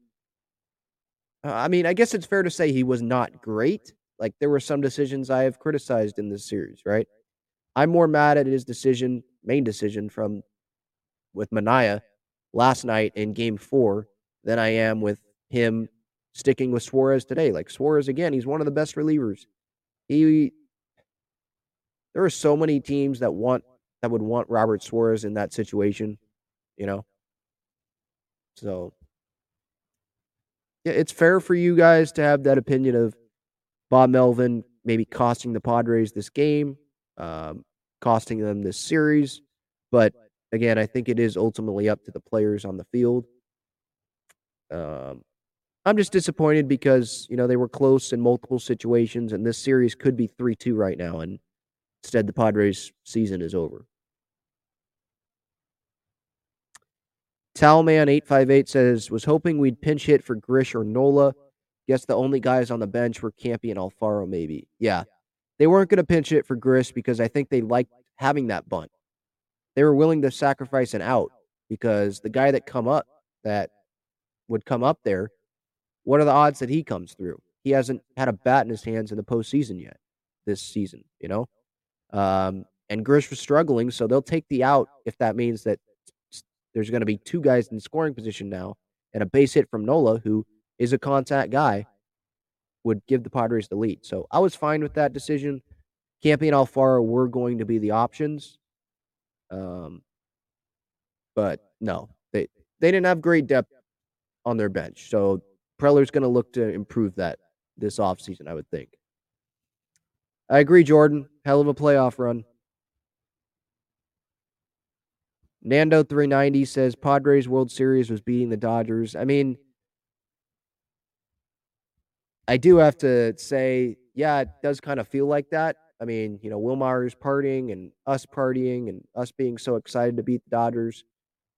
Uh, I mean, I guess it's fair to say he was not great. Like there were some decisions I have criticized in this series, right? I'm more mad at his decision, main decision from with Manaea last night in game four than I am with him sticking with Suarez today. Like Suarez again, he's one of the best relievers. He there are so many teams that want that would want Robert Suarez in that situation, you know. So it's fair for you guys to have that opinion of Bob Melvin maybe costing the Padres this game, um, costing them this series. But again, I think it is ultimately up to the players on the field. Um, I'm just disappointed because, you know, they were close in multiple situations, and this series could be 3 2 right now. And instead, the Padres' season is over. Talman858 says, was hoping we'd pinch hit for Grish or Nola. Guess the only guys on the bench were Campy and Alfaro, maybe. Yeah. They weren't going to pinch it for Grish because I think they liked having that bunt. They were willing to sacrifice an out because the guy that come up that would come up there what are the odds that he comes through? He hasn't had a bat in his hands in the postseason yet this season, you know? Um, and Grish was struggling, so they'll take the out if that means that there's going to be two guys in scoring position now and a base hit from Nola, who is a contact guy, would give the Padres the lead. So I was fine with that decision. Campy and Alfaro were going to be the options. Um, but no, they they didn't have great depth on their bench. So Preller's going to look to improve that this offseason, I would think. I agree, Jordan. Hell of a playoff run. Nando 390 says Padres World Series was beating the Dodgers. I mean, I do have to say, yeah, it does kind of feel like that. I mean, you know, Wilmar's partying and us partying and us being so excited to beat the Dodgers.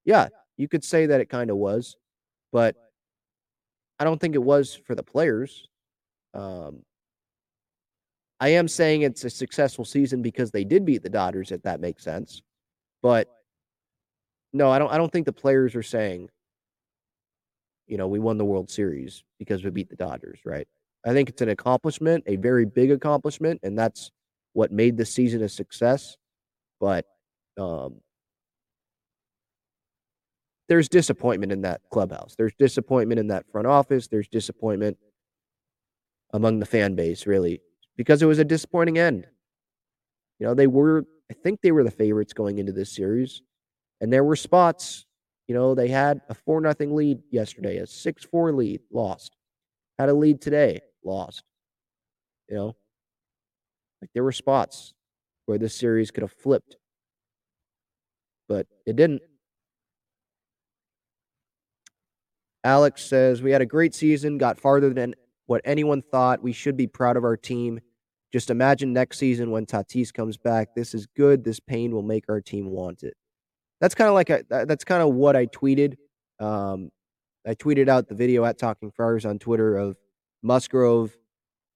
Yeah, you could say that it kind of was. But I don't think it was for the players. Um, I am saying it's a successful season because they did beat the Dodgers, if that makes sense. But no, I don't. I don't think the players are saying, you know, we won the World Series because we beat the Dodgers, right? I think it's an accomplishment, a very big accomplishment, and that's what made the season a success. But um, there's disappointment in that clubhouse. There's disappointment in that front office. There's disappointment among the fan base, really, because it was a disappointing end. You know, they were, I think they were the favorites going into this series. And there were spots, you know, they had a 4 nothing lead yesterday, a 6 4 lead, lost. Had a lead today, lost. You know, like there were spots where this series could have flipped, but it didn't. Alex says, We had a great season, got farther than what anyone thought. We should be proud of our team. Just imagine next season when Tatis comes back. This is good. This pain will make our team want it. That's kind of like a, that's kind of what I tweeted. Um, I tweeted out the video at Talking Friars on Twitter of Musgrove,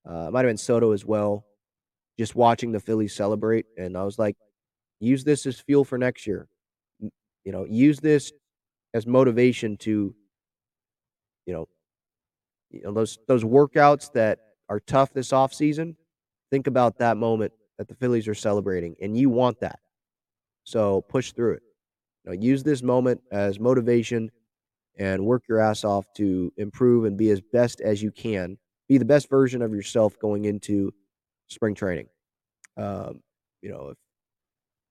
uh, might have been Soto as well, just watching the Phillies celebrate. And I was like, use this as fuel for next year. You know, use this as motivation to you know, you know those those workouts that are tough this off season. Think about that moment that the Phillies are celebrating, and you want that. So push through it. You know, use this moment as motivation and work your ass off to improve and be as best as you can. Be the best version of yourself going into spring training. Um, you know, if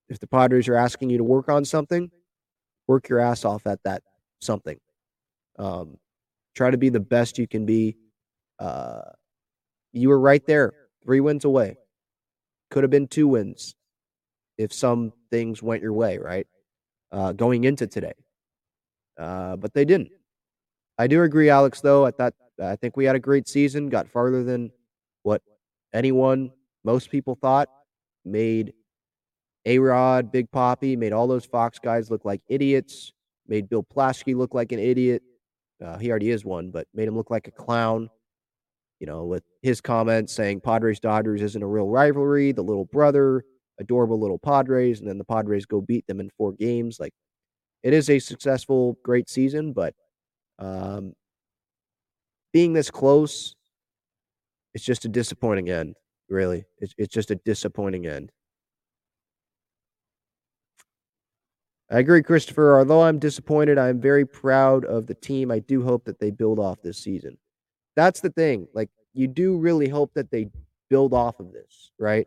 if the Padres are asking you to work on something, work your ass off at that something. Um, try to be the best you can be. Uh, you were right there, three wins away. Could have been two wins if some things went your way, right? Uh, going into today, uh, but they didn't. I do agree, Alex. Though I thought I think we had a great season. Got farther than what anyone, most people thought. Made A Rod, Big Poppy, made all those Fox guys look like idiots. Made Bill Plaschke look like an idiot. Uh, he already is one, but made him look like a clown. You know, with his comments saying Padres Dodgers isn't a real rivalry, the little brother, adorable little Padres, and then the Padres go beat them in four games. Like, it is a successful, great season, but um, being this close, it's just a disappointing end. Really, it's it's just a disappointing end. I agree, Christopher. Although I'm disappointed, I'm very proud of the team. I do hope that they build off this season. That's the thing. Like, you do really hope that they build off of this, right?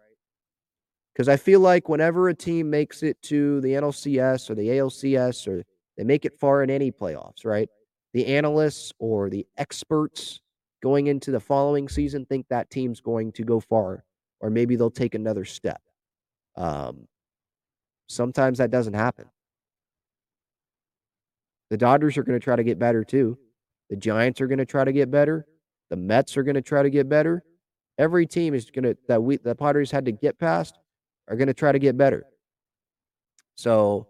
Because I feel like whenever a team makes it to the NLCS or the ALCS or they make it far in any playoffs, right? The analysts or the experts going into the following season think that team's going to go far or maybe they'll take another step. Um, sometimes that doesn't happen. The Dodgers are going to try to get better too. The Giants are going to try to get better. The Mets are going to try to get better. Every team is going to that we the Padres had to get past are going to try to get better. So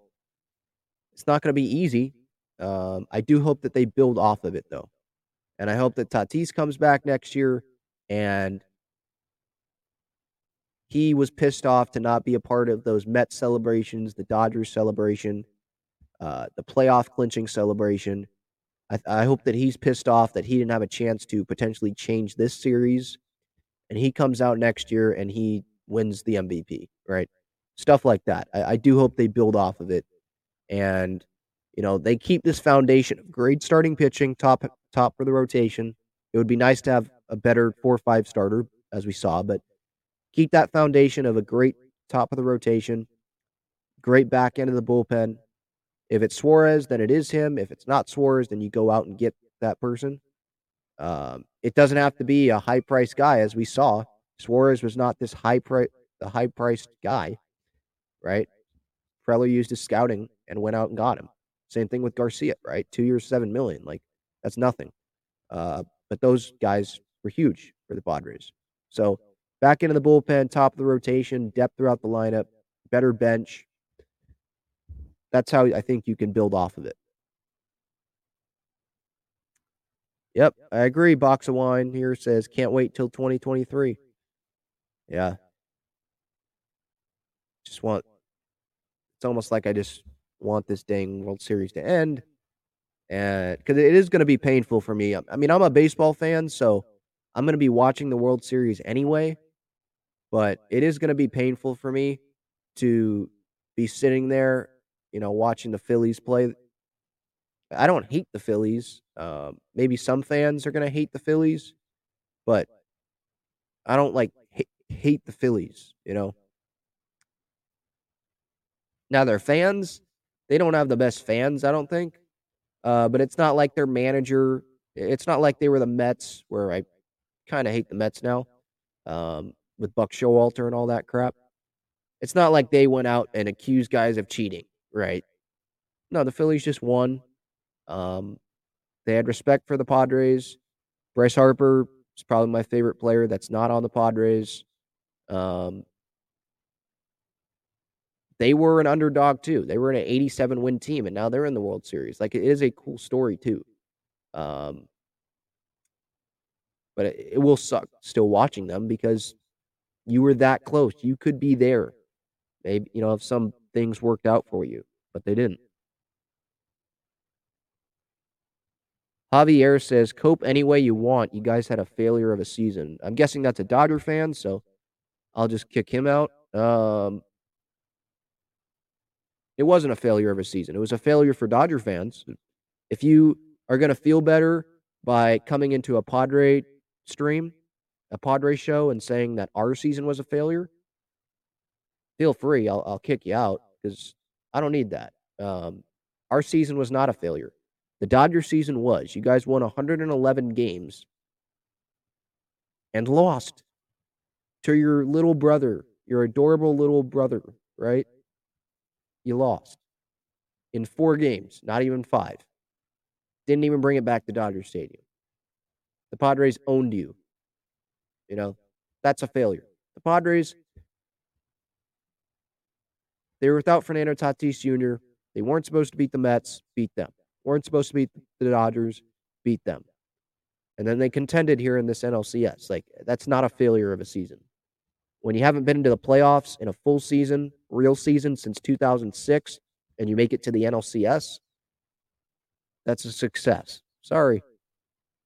it's not going to be easy. Um, I do hope that they build off of it though, and I hope that Tatis comes back next year and he was pissed off to not be a part of those Mets celebrations, the Dodgers celebration, uh, the playoff clinching celebration. I, I hope that he's pissed off that he didn't have a chance to potentially change this series, and he comes out next year and he wins the MVP, right? Stuff like that. I, I do hope they build off of it, and you know they keep this foundation of great starting pitching, top top for the rotation. It would be nice to have a better four five starter, as we saw, but keep that foundation of a great top of the rotation, great back end of the bullpen, if it's Suarez, then it is him. If it's not Suarez, then you go out and get that person. Um, it doesn't have to be a high price guy, as we saw. Suarez was not this high price, the high priced guy, right? Preller used his scouting and went out and got him. Same thing with Garcia, right? Two years, seven million. Like that's nothing. Uh, but those guys were huge for the Padres. So back into the bullpen, top of the rotation, depth throughout the lineup, better bench, that's how I think you can build off of it. Yep, I agree. Box of wine here says can't wait till 2023. Yeah. Just want it's almost like I just want this dang World Series to end. And because it is going to be painful for me. I mean, I'm a baseball fan, so I'm going to be watching the World Series anyway. But it is going to be painful for me to be sitting there you know, watching the Phillies play. I don't hate the Phillies. Um, maybe some fans are going to hate the Phillies, but I don't like hate, the Phillies, you know. Now their fans, they don't have the best fans, I don't think. Uh, but it's not like their manager. It's not like they were the Mets, where I kind of hate the Mets now, um, with Buck Showalter and all that crap. It's not like they went out and accused guys of cheating. Right. No, the Phillies just won. Um, they had respect for the Padres. Bryce Harper is probably my favorite player that's not on the Padres. Um, they were an underdog too. They were an 87 win team, and now they're in the World Series. Like it is a cool story too. Um, but it, it will suck still watching them because you were that close. You could be there. Maybe you know if some things worked out for you, but they didn't. Javier says, cope any way you want. You guys had a failure of a season. I'm guessing that's a Dodger fan, so I'll just kick him out. Um, It wasn't a failure of a season. It was a failure for Dodger fans. If you are going to feel better by coming into a Padre stream, a Padre show, and saying that our season was a failure, feel free. I'll, I'll kick you out because I don't need that. Um, our season was not a failure. The Dodger season was. You guys won 111 games and lost to your little brother, your adorable little brother, right? You lost in four games, not even five. Didn't even bring it back to Dodger Stadium. The Padres owned you. You know, that's a failure. The Padres, they were without Fernando Tatis Jr. They weren't supposed to beat the Mets, beat them. Weren't supposed to beat the Dodgers, beat them. And then they contended here in this NLCS. Like, that's not a failure of a season. When you haven't been into the playoffs in a full season, real season since 2006, and you make it to the NLCS, that's a success. Sorry.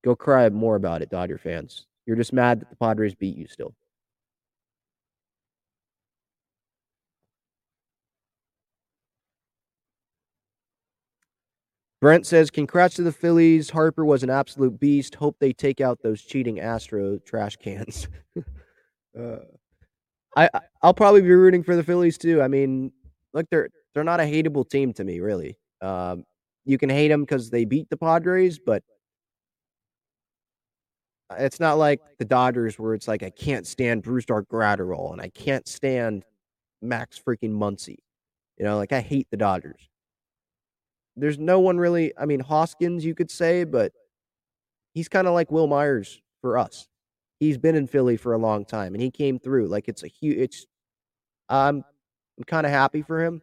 Go cry more about it, Dodger fans. You're just mad that the Padres beat you still. Brent says, "Congrats to the Phillies. Harper was an absolute beast. Hope they take out those cheating Astro trash cans." [LAUGHS] uh, I I'll probably be rooting for the Phillies too. I mean, look, they're they're not a hateable team to me, really. Um, you can hate them because they beat the Padres, but it's not like the Dodgers where it's like I can't stand Brusdar Graterol and I can't stand Max freaking Muncy. You know, like I hate the Dodgers. There's no one really. I mean, Hoskins, you could say, but he's kind of like Wil Myers for us. He's been in Philly for a long time, and he came through. Like it's a huge. It's. I'm. I'm kind of happy for him.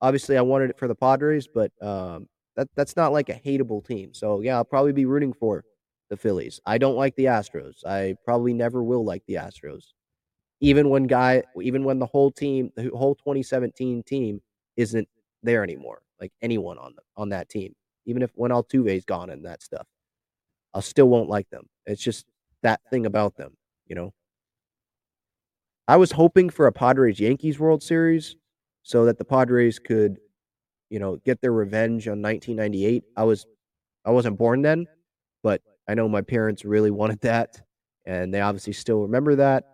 Obviously, I wanted it for the Padres, but um, that that's not like a hateable team. So yeah, I'll probably be rooting for the Phillies. I don't like the Astros. I probably never will like the Astros. Even when guy, even when the whole team, the whole 2017 team isn't there anymore like anyone on the, on that team. Even if when Altuve's gone and that stuff, I still won't like them. It's just that thing about them, you know. I was hoping for a Padres Yankees World Series so that the Padres could, you know, get their revenge on 1998. I was I wasn't born then, but I know my parents really [LAUGHS] wanted that and they obviously still remember that.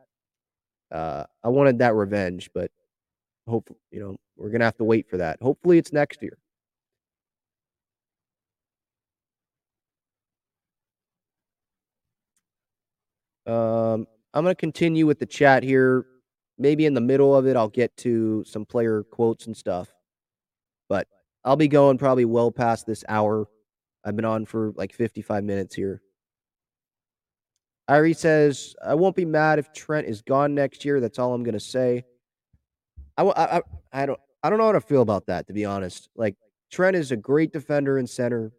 Uh, I wanted that revenge, but hope you know we're gonna have to wait for that. Hopefully, it's next year. Um, I'm gonna continue with the chat here. Maybe in the middle of it, I'll get to some player quotes and stuff. But I'll be going probably well past this hour. I've been on for like 55 minutes here. Irie says, I won't be mad if Trent is gone next year. That's all I'm going to say. I, I, I don't I don't know how to feel about that to be honest. Like Trent is a great defender and center.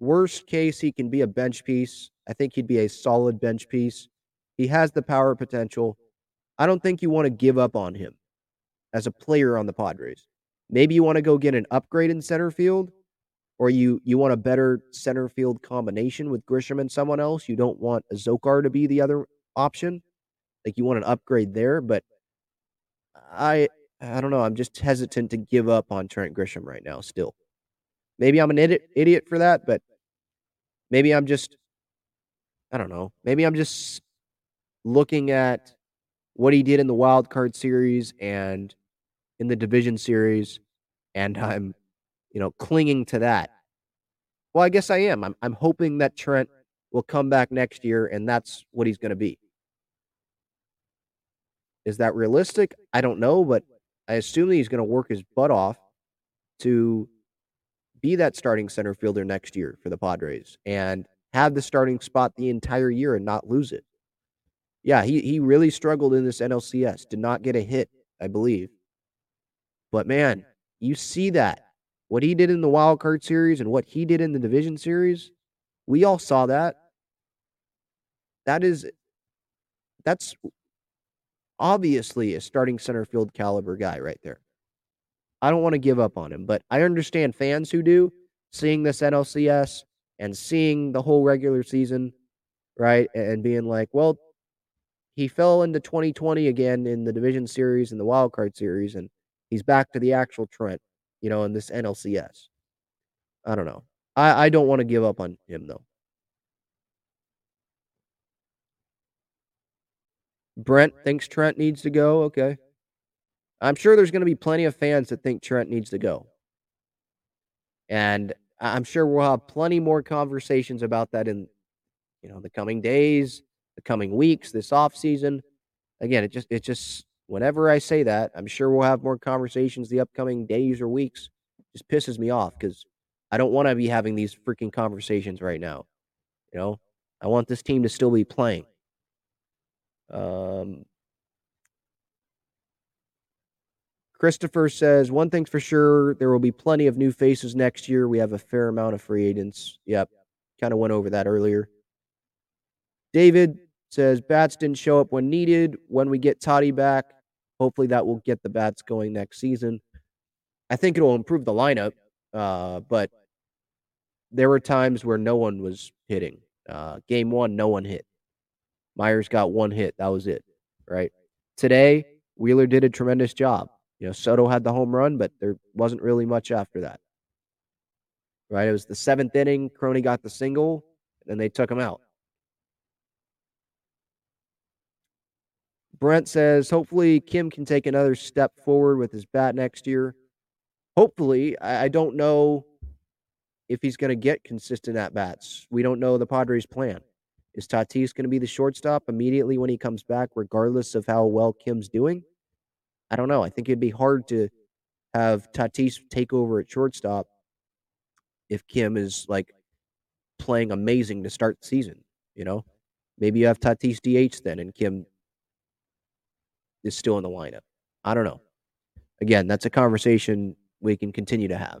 Worst case, he can be a bench piece. I think he'd be a solid bench piece. He has the power potential. I don't think you want to give up on him as a player on the Padres. Maybe you want to go get an upgrade in center field, or you you want a better center field combination with Grisham and someone else. You don't want Azocar to be the other option. Like you want an upgrade there, but I I don't know. I'm just hesitant to give up on Trent Grisham right now. Still, maybe I'm an idiot idiot for that, but maybe I'm just I don't know. Maybe I'm just looking at what he did in the wild card series and in the division series, and I'm you know clinging to that. Well, I guess I am. I'm I'm hoping that Trent will come back next year, and that's what he's going to be. Is that realistic? I don't know, but I assume that he's going to work his butt off to be that starting center fielder next year for the Padres and have the starting spot the entire year and not lose it. Yeah, he, he really struggled in this NLCS, did not get a hit, I believe. But man, you see that. What he did in the wild card series and what he did in the division series, we all saw that. That is that's obviously a starting center field caliber guy right there. I don't want to give up on him, but I understand fans who do seeing this NLCS and seeing the whole regular season, right? And being like, well, he fell into 2020 again in the division series and the wild card series, and He's back to the actual Trent, you know, in this NLCS. I don't know. I, I don't want to give up on him though. Brent thinks Trent needs to go. Okay. I'm sure there's going to be plenty of fans that think Trent needs to go. And I'm sure we'll have plenty more conversations about that in you know the coming days, the coming weeks, this off season. Again, it just it just whenever I say that, I'm sure we'll have more conversations the upcoming days or weeks. It just pisses me off because I don't want to be having these freaking conversations right now. You know, I want this team to still be playing. Um, Christopher says, one thing's for sure, there will be plenty of new faces next year. We have a fair amount of free agents. Yep. Kind of went over that earlier. David says, bats didn't show up when needed. When we get Toddy back, hopefully that will get the bats going next season. I think it will improve the lineup, uh, but there were times where no one was hitting. Uh, game one, no one hit. Myers got one hit. That was it, right? Today, Wheeler did a tremendous job. You know, Soto had the home run, but there wasn't really much after that. Right? It was the seventh inning. Crony got the single, and then they took him out. Brent says, hopefully Kim can take another step forward with his bat next year. Hopefully, I, I don't know if he's going to get consistent at bats. We don't know the Padres' plan. Is Tatis going to be the shortstop immediately when he comes back, regardless of how well Kim's doing? I don't know. I think it'd be hard to have Tatis take over at shortstop if Kim is like playing amazing to start the season. You know, maybe you have Tatis DH then, and Kim is still in the lineup. I don't know. Again, that's a conversation we can continue to have.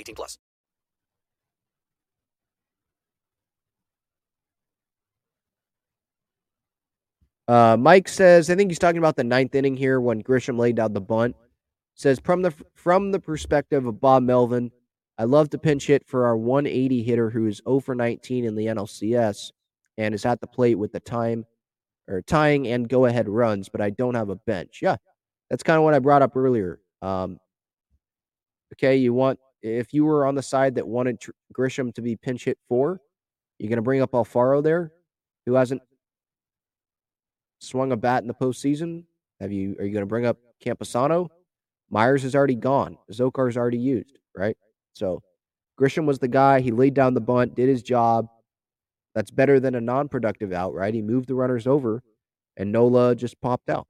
18 plus. Uh, Mike says, I think he's talking about the ninth inning here when Grisham laid down the bunt. Says from the from the perspective of Bob Melvin, I love to pinch hit for our 180 hitter who is 0 for 19 in the NLCS and is at the plate with the time or tying and go ahead runs, but I don't have a bench. Yeah, that's kind of what I brought up earlier. Um, okay, you want if you were on the side that wanted Tr- Grisham to be pinch hit for, you're going to bring up Alfaro there, who hasn't swung a bat in the postseason. Have you? Are you going to bring up Campusano? Myers is already gone. Azocar's already used, right? So Grisham was the guy. He laid down the bunt, did his job. That's better than a non-productive out, right? He moved the runners over, and Nola just popped out.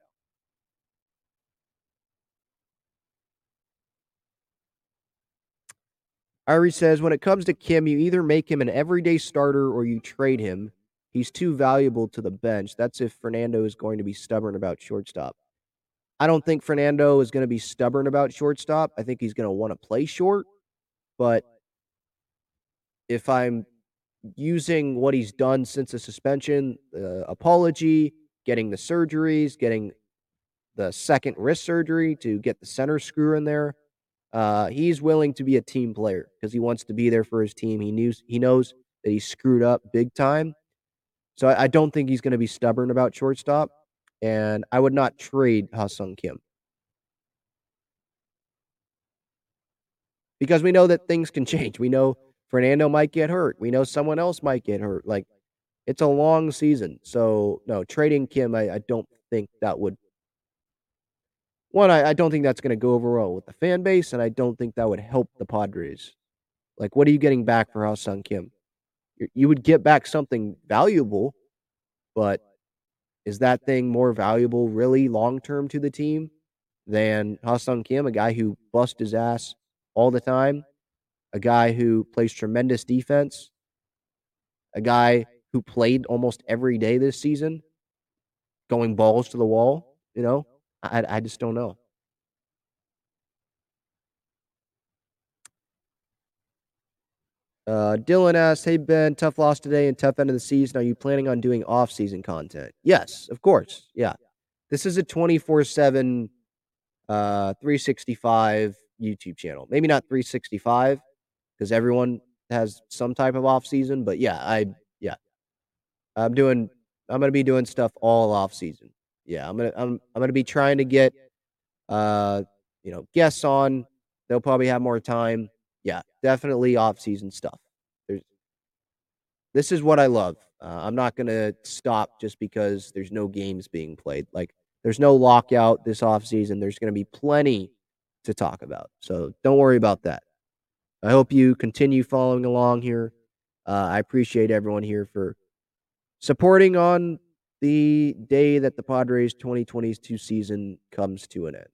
Ari says, when it comes to Kim, you either make him an everyday starter or you trade him. He's too valuable to the bench. That's if Fernando is going to be stubborn about shortstop. I don't think Fernando is going to be stubborn about shortstop. I think he's going to want to play short. But if I'm using what he's done since the suspension, the apology, getting the surgeries, getting the second wrist surgery to get the center screw in there, uh, he's willing to be a team player because he wants to be there for his team. He knows he knows that he screwed up big time. So I, I don't think he's going to be stubborn about shortstop, and I would not trade Ha-Seong Kim because we know that things can [LAUGHS] change. We know Fernando might get hurt. We know someone else might get hurt. Like It's a long season. So, no, trading Kim, I, I don't think that would. One, I, I don't think that's going to go over well with the fan base, and I don't think that would help the Padres. Like, what are you getting back for Ha-Seong Kim? you you would get back something valuable, but is that thing more valuable really long term to the team than Ha-Seong Kim, a guy who bust his ass all the time, a guy who plays tremendous defense, a guy who played almost every day this season, going balls to the wall? You know, I, I just don't know. Uh, Dylan asks, "Hey Ben, tough loss today and tough end of the season. Are you planning on doing off-season content?" Yes, of course. Yeah, this is a twenty-four-seven, uh, three sixty-five YouTube channel. Maybe not three sixty-five because everyone has some type of off-season. But yeah, I yeah, I'm doing. I'm gonna be doing stuff all off-season. Yeah, I'm gonna I'm I'm gonna be trying to get, uh, you know, guests on. They'll probably have more time yeah, definitely off-season stuff. There's, this is what I love. Uh, I'm not gonna stop just because there's no games being played. Like, there's no lockout this off-season. There's gonna be plenty to talk about. So don't worry about that. I hope you continue following along here. Uh, I appreciate everyone here for supporting on the day that the Padres 2022 season comes to an end.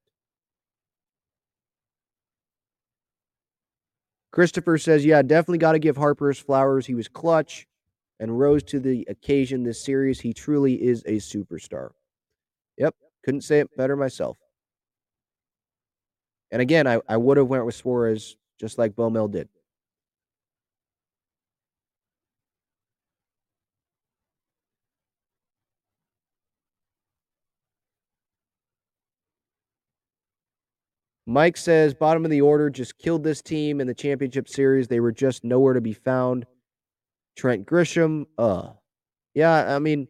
Christopher says, Yeah, definitely got to give Harper his flowers. He was clutch and rose to the occasion this series. He truly is a superstar. Yep, couldn't say it better myself. And again, I, I would have went with Suarez just like Bomel did. Mike says, bottom of the order, just killed this team in the championship series. They were just nowhere to be found. Trent Grisham, uh, yeah, I mean,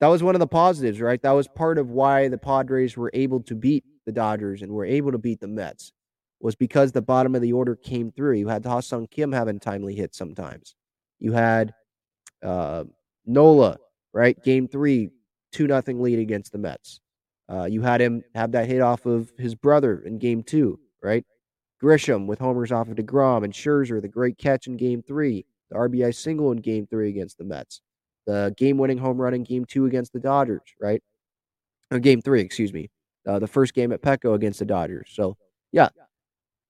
that was one of the positives, right? That was part of why the Padres were able to beat the Dodgers and were able to beat the Mets, was because the bottom of the order came through. You had Ha-Seong Kim having timely hits sometimes. You had uh, Nola, right? Game three, 2 nothing lead against the Mets. Uh, you had him have that hit off of his brother in game two, right? Grisham with homers off of DeGrom and Scherzer, the great catch in game three, the RBI single in game three against the Mets, the game winning home run in game two against the Dodgers, right? Or game three, excuse me. Uh, the first game at Petco against the Dodgers. So, yeah,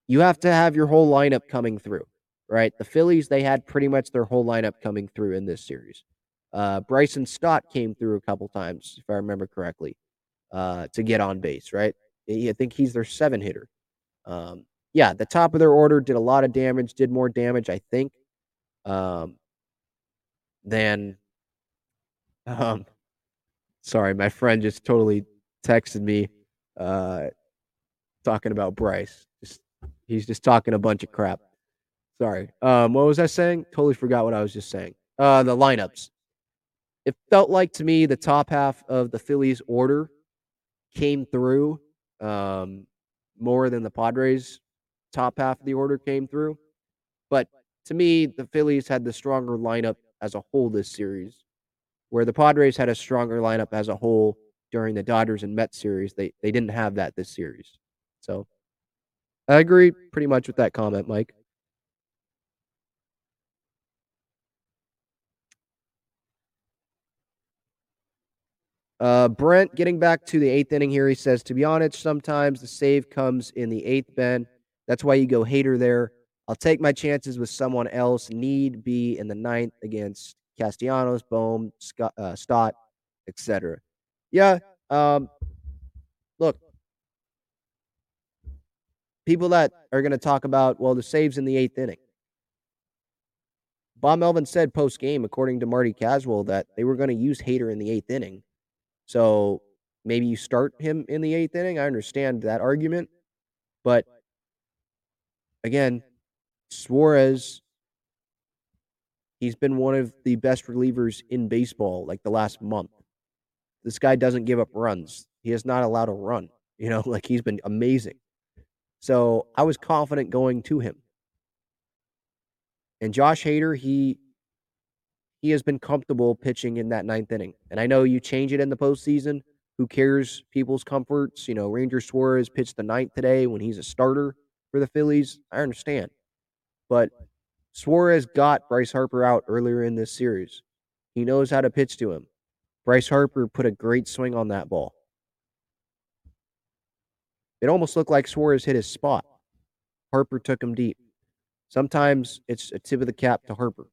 you have to have your whole lineup coming through, right? The Phillies, they had pretty much their whole lineup coming through in this series. Uh, Bryson Stott came through a couple times, if I remember correctly uh, to get on base, right? I think he's their seven hitter. Um, yeah, the top of their order did a lot of damage, did more damage, I think, um, than. Um, sorry, my friend just totally texted me uh, talking about Bryce. Just, he's just talking a bunch of crap. Sorry. Um, what was I saying? Totally forgot what I was just saying. Uh, the lineups. It felt like to me the top half of the Phillies order came through um, more than the Padres top half of the order came through. But to me, the Phillies had the stronger lineup as a whole this series, where the Padres had a stronger lineup as a whole during the Dodgers and Mets series. They they didn't have that this series. So I agree pretty much with that comment, Mike. Uh, Brent, getting back to the eighth inning here, he says, to be honest, sometimes the save comes in the eighth, Ben. That's why you go Hader there. I'll take my chances with someone else. Need be in the ninth against Castellanos, Bohm, Scott, uh, Stott, etc. Yeah. Um, look, people that are going to talk about, well, the saves in the eighth inning. Bob Melvin said post game, according to Marty Caswell, that they were going to use Hader in the eighth inning so maybe you start him in the eighth inning. I understand that argument. But again, Suarez, he's been one of the best relievers in baseball like the last month. This guy doesn't give up runs. He has not allowed a run. [LAUGHS] You know, like he's been amazing. So I was confident going to him. And Josh Hader, he he has been comfortable pitching in that ninth inning. And I know you change it in the postseason. Who cares people's comforts? You know, Ranger Suarez pitched the ninth today when he's a starter for the Phillies. I understand. But Suarez got Bryce Harper out earlier in this series. He knows how to pitch to him. Bryce Harper put a great swing on that ball. It almost looked like Suarez hit his spot. Harper took him deep. Sometimes it's a tip of the cap to Harper.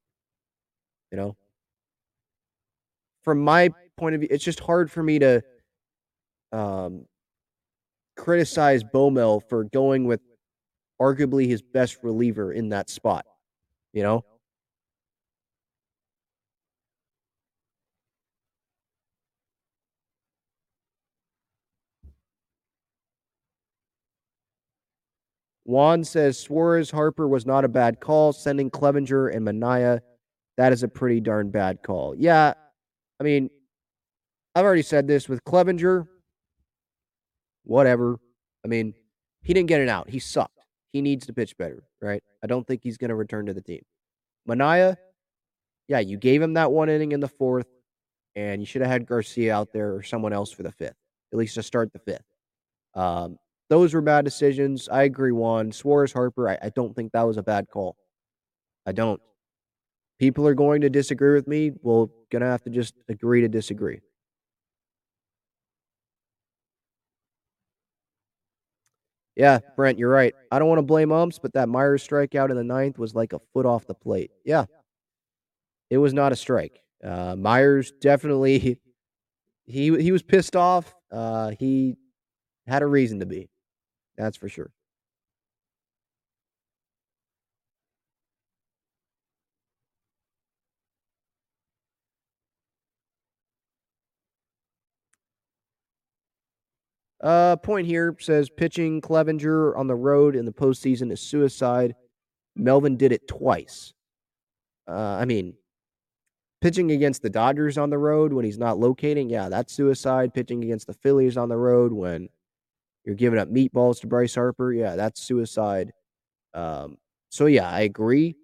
You know, from my point of view, it's just hard for me to um, criticize Bomel for going with arguably his best reliever in that spot. You know, Juan says Suarez Harper was not a bad call. Sending Clevinger and Manaea, that is a pretty darn bad call. Yeah, I mean, I've already said this with Clevinger. Whatever. I mean, he didn't get it out. He sucked. He needs to pitch better, right? I don't think he's going to return to the team. Manaea, yeah, you gave him that one inning in the fourth, and you should have had Garcia out there or someone else for the fifth, at least to start the fifth. Um, those were bad decisions. I agree, Juan. Suarez Harper, I, I don't think that was a bad call. I don't. People are going to disagree with me. Going to have to just agree to disagree. Yeah, Brent, you're right. I don't want to blame umps, but that Myers strikeout in the ninth was like a foot off the plate. Yeah, it was not a strike. Uh, Myers definitely [LAUGHS] he he was pissed off. Uh, he had a reason to be. That's for sure. Uh, point here says pitching Clevinger on the road in the postseason is suicide. Melvin did it twice. Uh, I mean, pitching against the Dodgers on the road when he's not locating, yeah, that's suicide. Pitching against the Phillies on the road when you're giving up meatballs to Bryce Harper, yeah, that's suicide. Um, so yeah, I agree.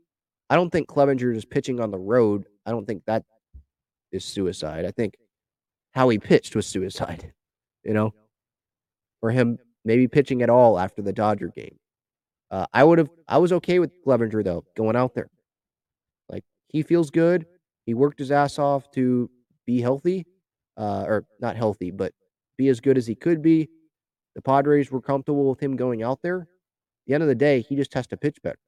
I don't think Clevinger is pitching on the road. I don't think that is suicide. I think how he pitched was suicide. [LAUGHS] You know, or him maybe pitching at all after the Dodger game. Uh, I would have. I was okay with Clevinger though going out there. Like he feels good. He worked his ass off to be healthy, uh, or not healthy, but be as good as he could be. The Padres were comfortable with him going out there. At the end of the day, he just has to pitch better.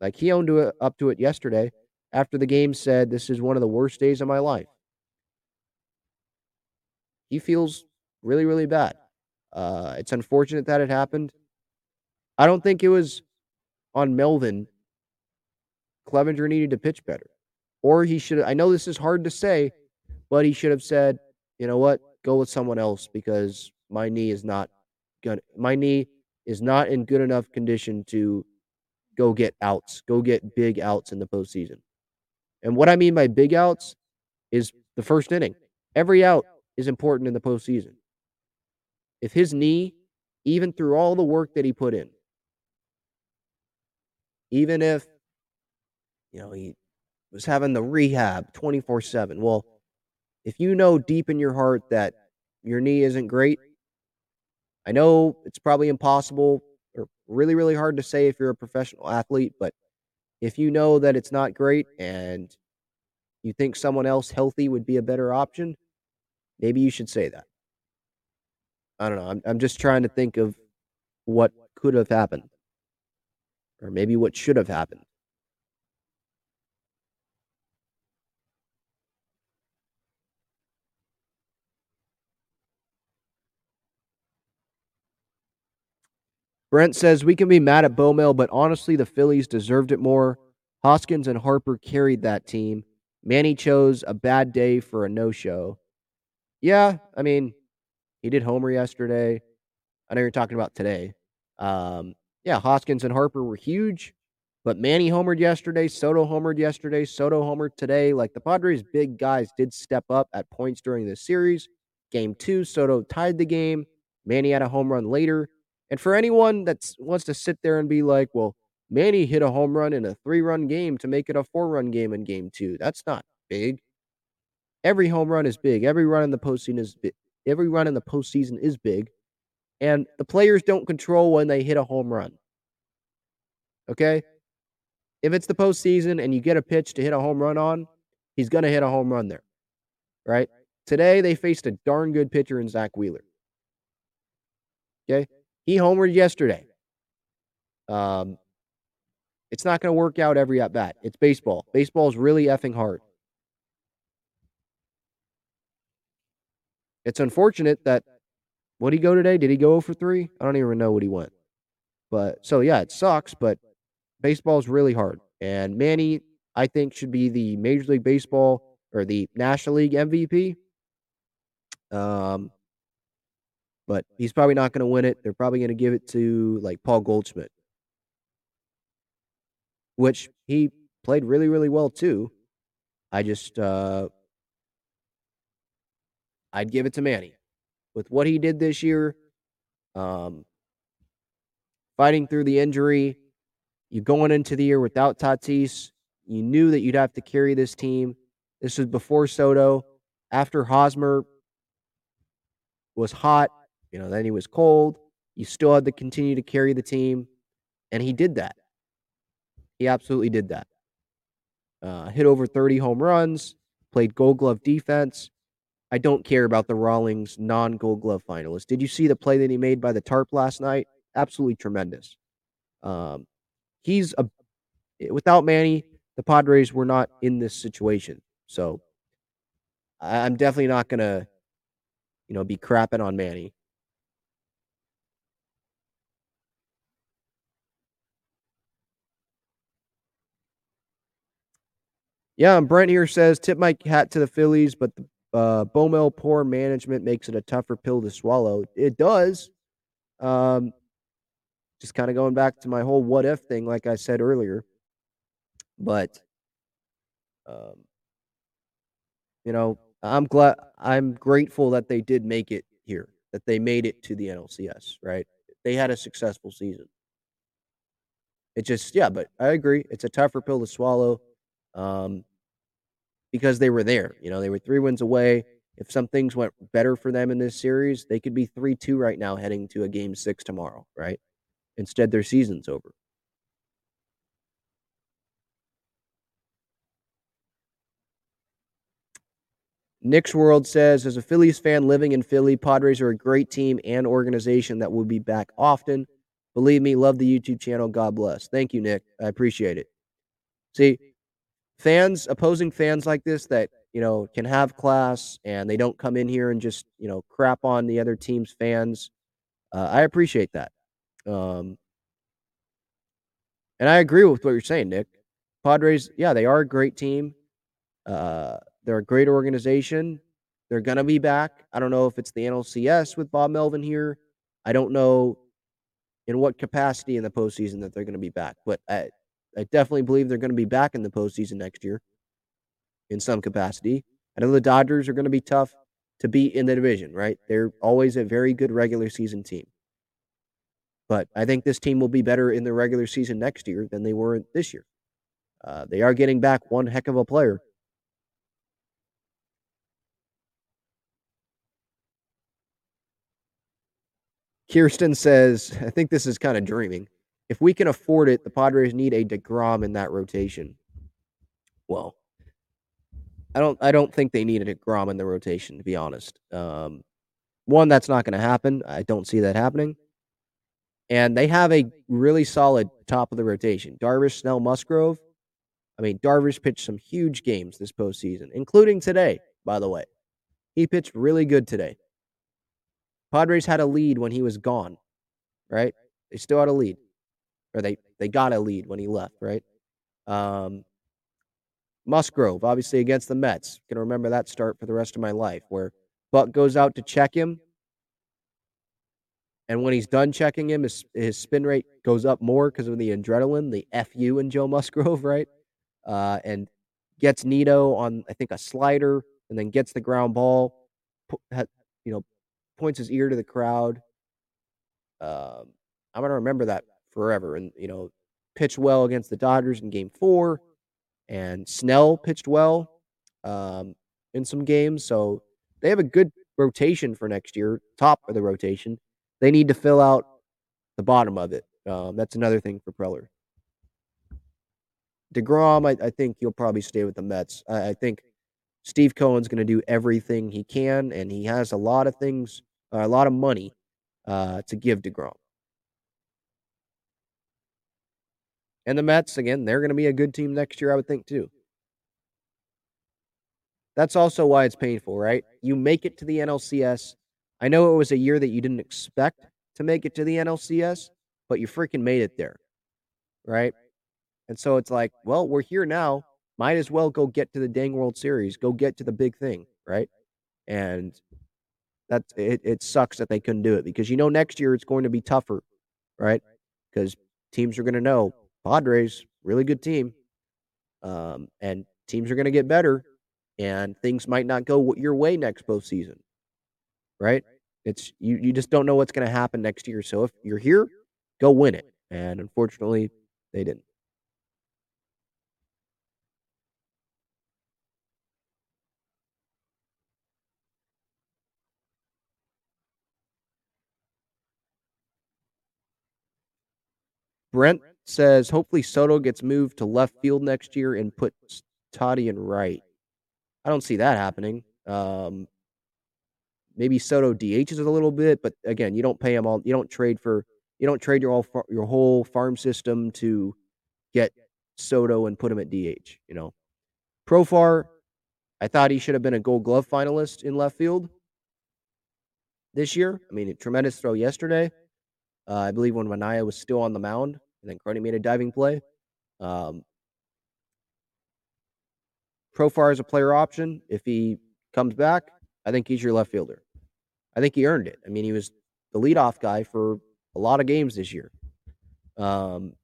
Like he owned to it, up to it yesterday after the game said, This is one of the worst days of my life. He feels really, really bad. Uh, it's unfortunate that it happened. I don't think it was on Melvin. Clevinger needed to pitch better. Or he should I know this is hard to say, but he should have said, you know what, go with someone else because my knee is not good. My knee is not in good enough condition to go get outs, go get big outs in the postseason. And what I mean by big outs is the first inning. Every out is important in the postseason. If his knee, even through all the work that he put in, even if, you know, he was having the rehab 24 7, well, if you know deep in your heart that your knee isn't great, I know it's probably impossible or really, really hard to say if you're a professional athlete, but if you know that it's not great and you think someone else healthy would be a better option, maybe you should say that. I don't know. I'm, I'm just trying to think of what could have happened or maybe what should have happened. Brent says we can be mad at Bomel, but honestly, the Phillies deserved it more. Hoskins and Harper carried that team. Manny chose a bad day for a no show. Yeah, I mean, he did homer yesterday. I know you're talking about today. Um, yeah, Hoskins and Harper were huge, but Manny homered yesterday. Soto homered yesterday. Soto homered today. Like the Padres' big guys did step up at points during the series. Game two, Soto tied the game. Manny had a home run later. And for anyone that wants to sit there and be like, well, Manny hit a home run in a three run game to make it a four run game in game two, that's not big. Every home run is big. Every run in the postseason is big. Every run in the postseason is big. And the players don't control when they hit a home run. Okay? If it's the postseason and you get a pitch to hit a home run on, he's going to hit a home run there. Right? Today, they faced a darn good pitcher in Zack Wheeler. Okay? He homered yesterday. Um, it's not going to work out every at bat. It's baseball. Baseball is really effing hard. It's unfortunate that what did he go today? Did he go for three? I don't even know what he went. But so yeah, it sucks, but baseball is really hard. And Manny, I think, should be the Major League Baseball or the National League MVP. Um, but he's probably not going to win it. They're probably going to give it to like Paul Goldschmidt, which he played really, really well too. I just, uh, I'd give it to Manny with what he did this year. Um, fighting through the injury, you going into the year without Tatis. You knew that you'd have to carry this team. This was before Soto. After Hosmer was hot, you know, then he was cold. You still had to continue to carry the team. And he did that. He absolutely did that. Uh, hit over 30 home runs, played gold glove defense. I don't care about the Rawlings non gold glove finalist. Did you see the play that he made by the tarp last night? Absolutely tremendous. Um, he's a without Manny, the Padres were not in this situation. So I'm definitely not gonna, you know, be crapping on Manny. Yeah, and Brent here says tip my hat to the Phillies, but the uh, Bomel poor management makes it a tougher pill to swallow. It does. Um, just kind of going back to my whole what if thing, like I said earlier. But, um, you know, I'm glad, I'm grateful that they did make it here, that they made it to the NLCS, right? They had a successful season. It just, yeah, but I agree. It's a tougher pill to swallow. Um, because they were there. You know, they were three wins away. If some things went better for them in this series, they could be 3 2 right now heading to a game six tomorrow, right? Instead, their season's over. Nick's World says, as a Phillies fan living in Philly, Padres are a great team and organization that will be back often. Believe me, love the YouTube channel. God bless. Thank you, Nick. I appreciate it. See, fans, opposing fans like this that, you know, can have class and they don't come in here and just, you know, crap on the other team's fans. Uh, I appreciate that. Um, and I agree with what you're saying, Nick. Padres, yeah, they are a great team. Uh, they're a great organization. They're going to be back. I don't know if it's the NLCS with Bob Melvin here. I don't know in what capacity in the postseason that they're going to be back, but I, I definitely believe they're going to be back in the postseason next year in some capacity. I know the Dodgers are going to be tough to beat in the division, right? They're always a very good regular season team. But I think this team will be better in the regular season next year than they were this year. Uh, they are getting back one heck of a player. Kirsten says, I think this is kind of dreaming. If we can afford it, the Padres need a DeGrom in that rotation. Well, I don't I don't think they need a DeGrom in the rotation, to be honest. Um, one, that's not going to happen. I don't see that happening. And they have a really solid top of the rotation. Darvish, Snell, Musgrove. I mean, Darvish pitched some huge games this postseason, including today, by the way. He pitched really good today. Padres had a lead when he was gone, right? They still had a lead or they they got a lead when he left, right? Um, Musgrove, obviously against the Mets, can remember that start for the rest of my life, where Buck goes out to check him, and when he's done checking him, his his spin rate goes up more because of the adrenaline, the fu in Joe [LAUGHS] Musgrove, right? Uh, and gets Nimmo on I think a slider, and then gets the ground ball, you know, points his ear to the crowd. Um, I'm gonna remember that forever. And, you know, pitched well against the Dodgers in game four. And Snell pitched well um, in some games. So they have a good rotation for next year, top of the rotation. They need to fill out the bottom of it. Um, that's another thing for Preller. DeGrom, I, I think he'll probably stay with the Mets. I, I think Steve Cohen's going to do everything he can, and he has a lot of things, uh, a lot of money uh, to give DeGrom. And the Mets, again, they're going to be a good team next year, I would think, too. That's also why it's painful, right? You make it to the NLCS. I know it was a year that you didn't expect to make it to the NLCS, but you freaking made it there, right? And so it's like, well, we're here now. Might as well go get to the dang World Series, go get to the big thing, right? And that it, it sucks that they couldn't do it because you know next year it's going to be tougher, right? Because teams are going to know Padres really good team, um, and teams are going to get better, and things might not go your way next postseason, right? It's you you just don't know what's going to happen next year. So if you're here, go win it. And unfortunately, they didn't. Brent says hopefully Soto gets moved to left field next year and puts Toddy in right. I don't see that happening. Um, maybe Soto DHs a little bit, but again, you don't pay him all. You don't trade for. You don't trade your all your whole farm system to get Soto and put him at DH. You know, Profar. I thought he should have been a Gold Glove finalist in left field this year. I mean, a tremendous throw yesterday. Uh, I believe when Manaea was still on the mound, and then Crony made a diving play. Um, Profar is a player option. If he comes back, I think he's your left fielder. I think he earned it. I mean, he was the leadoff guy for a lot of games this year. Um,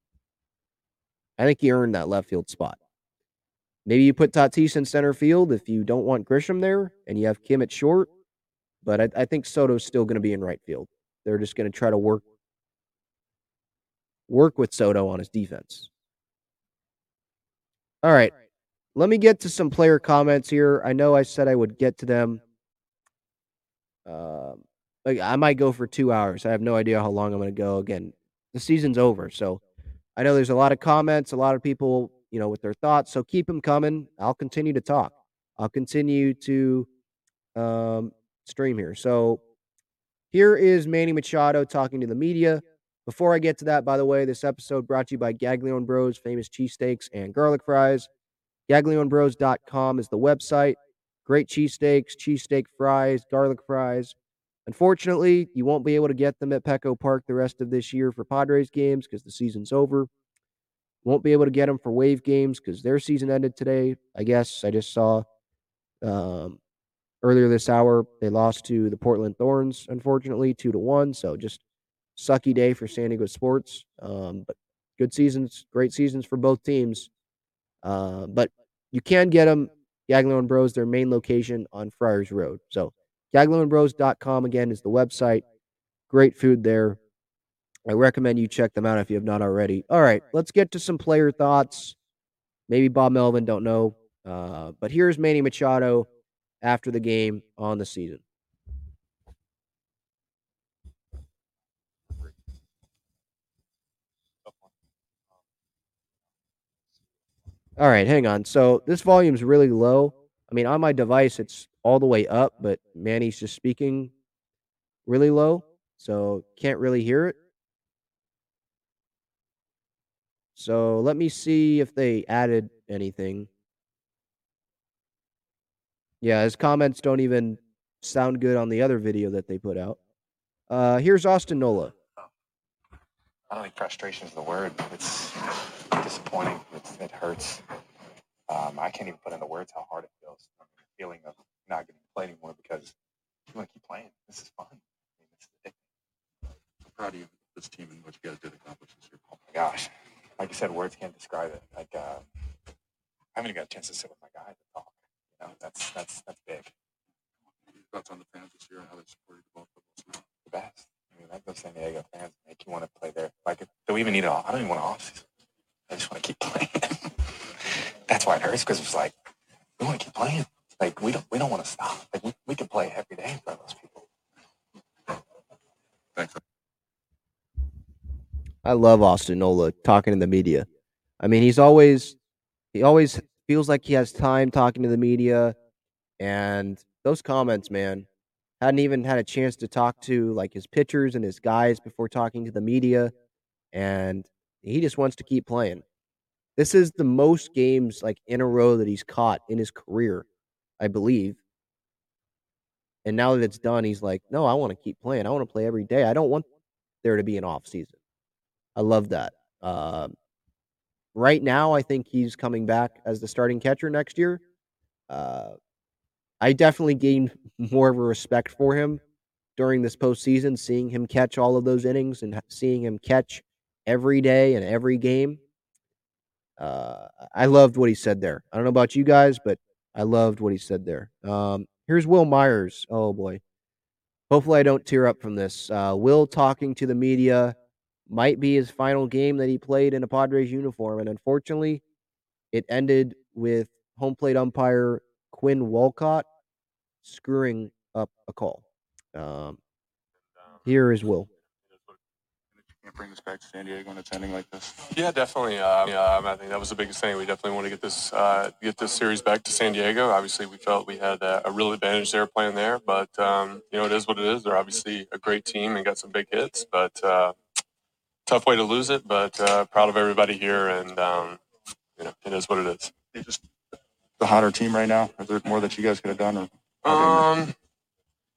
I think he earned that left field spot. Maybe you put Tatis in center field if you don't want Grisham there and you have Kim at short. But I, I think Soto's still going to be in right field. They're just going to try to work work with Soto on his defense. All right. Let me get to some player comments here. I know I said I would get to them. Uh, I might go for two hours. I have no idea how long I'm going to go. Again, the season's over, so I know there's a lot of comments, a lot of people, you know, with their thoughts. So keep them coming. I'll continue to talk. I'll continue to um, stream here. So here is Manny Machado talking to the media. Before I get to that, by the way, this episode brought to you by Gaglione Bros, famous cheesesteaks and garlic fries. GaglioneBros.com is the website. Great cheesesteaks, cheesesteak fries, garlic fries. Unfortunately, you won't be able to get them at Petco Park the rest of this year for Padres games because the season's over. Won't be able to get them for Wave games because their season ended today. I guess I just saw um, earlier this hour they lost to the Portland Thorns, unfortunately, two to one. So just sucky day for San Diego sports. Um, but good seasons, great seasons for both teams. Uh, but you can get them, Gaglione Bros, their main location on Friars Road. So GaglioneBros.com again is the website. Great food there. I recommend you check them out if you have not already. All right, let's get to some player thoughts. Maybe Bob Melvin, don't know. Uh, but here's Manny Machado after the game on the season. All right, hang on. So this volume's really low. I mean, on my device, it's all the way up, but Manny's just speaking really low, so can't really hear it. So let me see if they added anything. Yeah, his comments don't even sound good on the other video that they put out. Uh, here's Austin Nola. I don't think frustration is the word. But it's disappointing. It's, it hurts. Um, I can't even put into words how hard it feels. I mean, the feeling of not getting to play anymore because you want to keep playing. This is fun. I mean, this is addicting. I'm proud of you, this team, and what you guys did accomplish this year. Oh my gosh. Like I said, words can't describe it. Like uh, I haven't even got a chance to sit with my guys and talk. You know, that's that's that's big. Thoughts on the fans this year and how they supported the ball football The best. I mean, those San Diego fans make you want to play there. Like, do we even need it? I don't even want to off season. I just want to keep playing. [LAUGHS] That's why it hurts because it's like we want to keep playing. Like we don't we don't want to stop. Like we, we can play every day in front of those people. Thanks. I love Austin Nola talking to the media. I mean, he's always he always feels like he has time talking to the media and those comments, man, hadn't even had a chance to talk to like his pitchers and his guys before talking to the media and he just wants to keep playing. This is the most games like in a row that he's caught in his career, I believe. And now that it's done, he's like, "No, I want to keep playing. I want to play every day. I don't want there to be an off season." I love that. Um, right now, I think he's coming back as the starting catcher next year. Uh, I definitely gained [LAUGHS] more of a respect for him during this postseason, seeing him catch all of those innings and seeing him catch every day and every game. Uh, I loved what he said there. I don't know about you guys, but I loved what he said there. Um, here's Wil Myers. Oh boy. Hopefully, I don't tear up from this. Uh, Wil talking to the media might be his final game that he played in a Padres uniform, and unfortunately, it ended with home plate umpire Quinn Wolcott screwing up a call. Um, here is Wil. Can't bring this back to San Diego and it's ending like this. Yeah, definitely. Uh, yeah, I think that was the biggest thing. We definitely want to get this uh, get this series back to San Diego. Obviously, we felt we had a, a real advantage there playing there, but um, you know it is what it is. They're obviously a great team and got some big hits, but uh, tough way to lose it. But uh, proud of everybody here, and um, you know it is what it is. They just the hotter team right now. Is there more that you guys could have done? Or Um,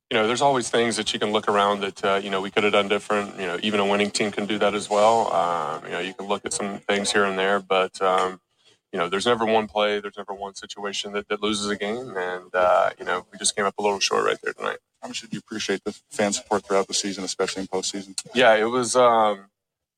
you know, there's always things that you can look around that uh, you know we could have done different. You know, even a winning team can do that as well. Um, you know, you can look at some things here and there, but um, you know, there's never one play, there's never one situation that, that loses a game, and uh, you know, we just came up a little short right there tonight. How much did you appreciate the fan support throughout the season, especially in postseason? Yeah, it was. Um,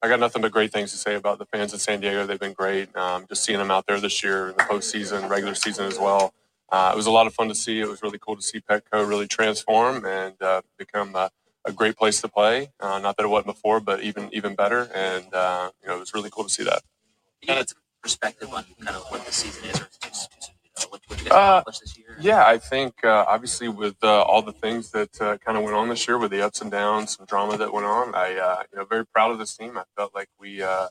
I got nothing but great things to say about the fans in San Diego. They've been great. Um, just seeing them out there this year in the postseason, regular season as well. Uh, it was a lot of fun to see. It was really cool to see Petco really transform and uh, become a, a great place to play. Uh, not that it wasn't before, but even even better. And uh, you know, it was really cool to see that. Kind of perspective on kind of what the season is, or what, what you guys accomplished this year. Yeah, I think uh, obviously with uh, all the things that uh, kind of went on this year, with the ups and downs, some drama that went on, I uh, you know very proud of this team. I felt like we uh,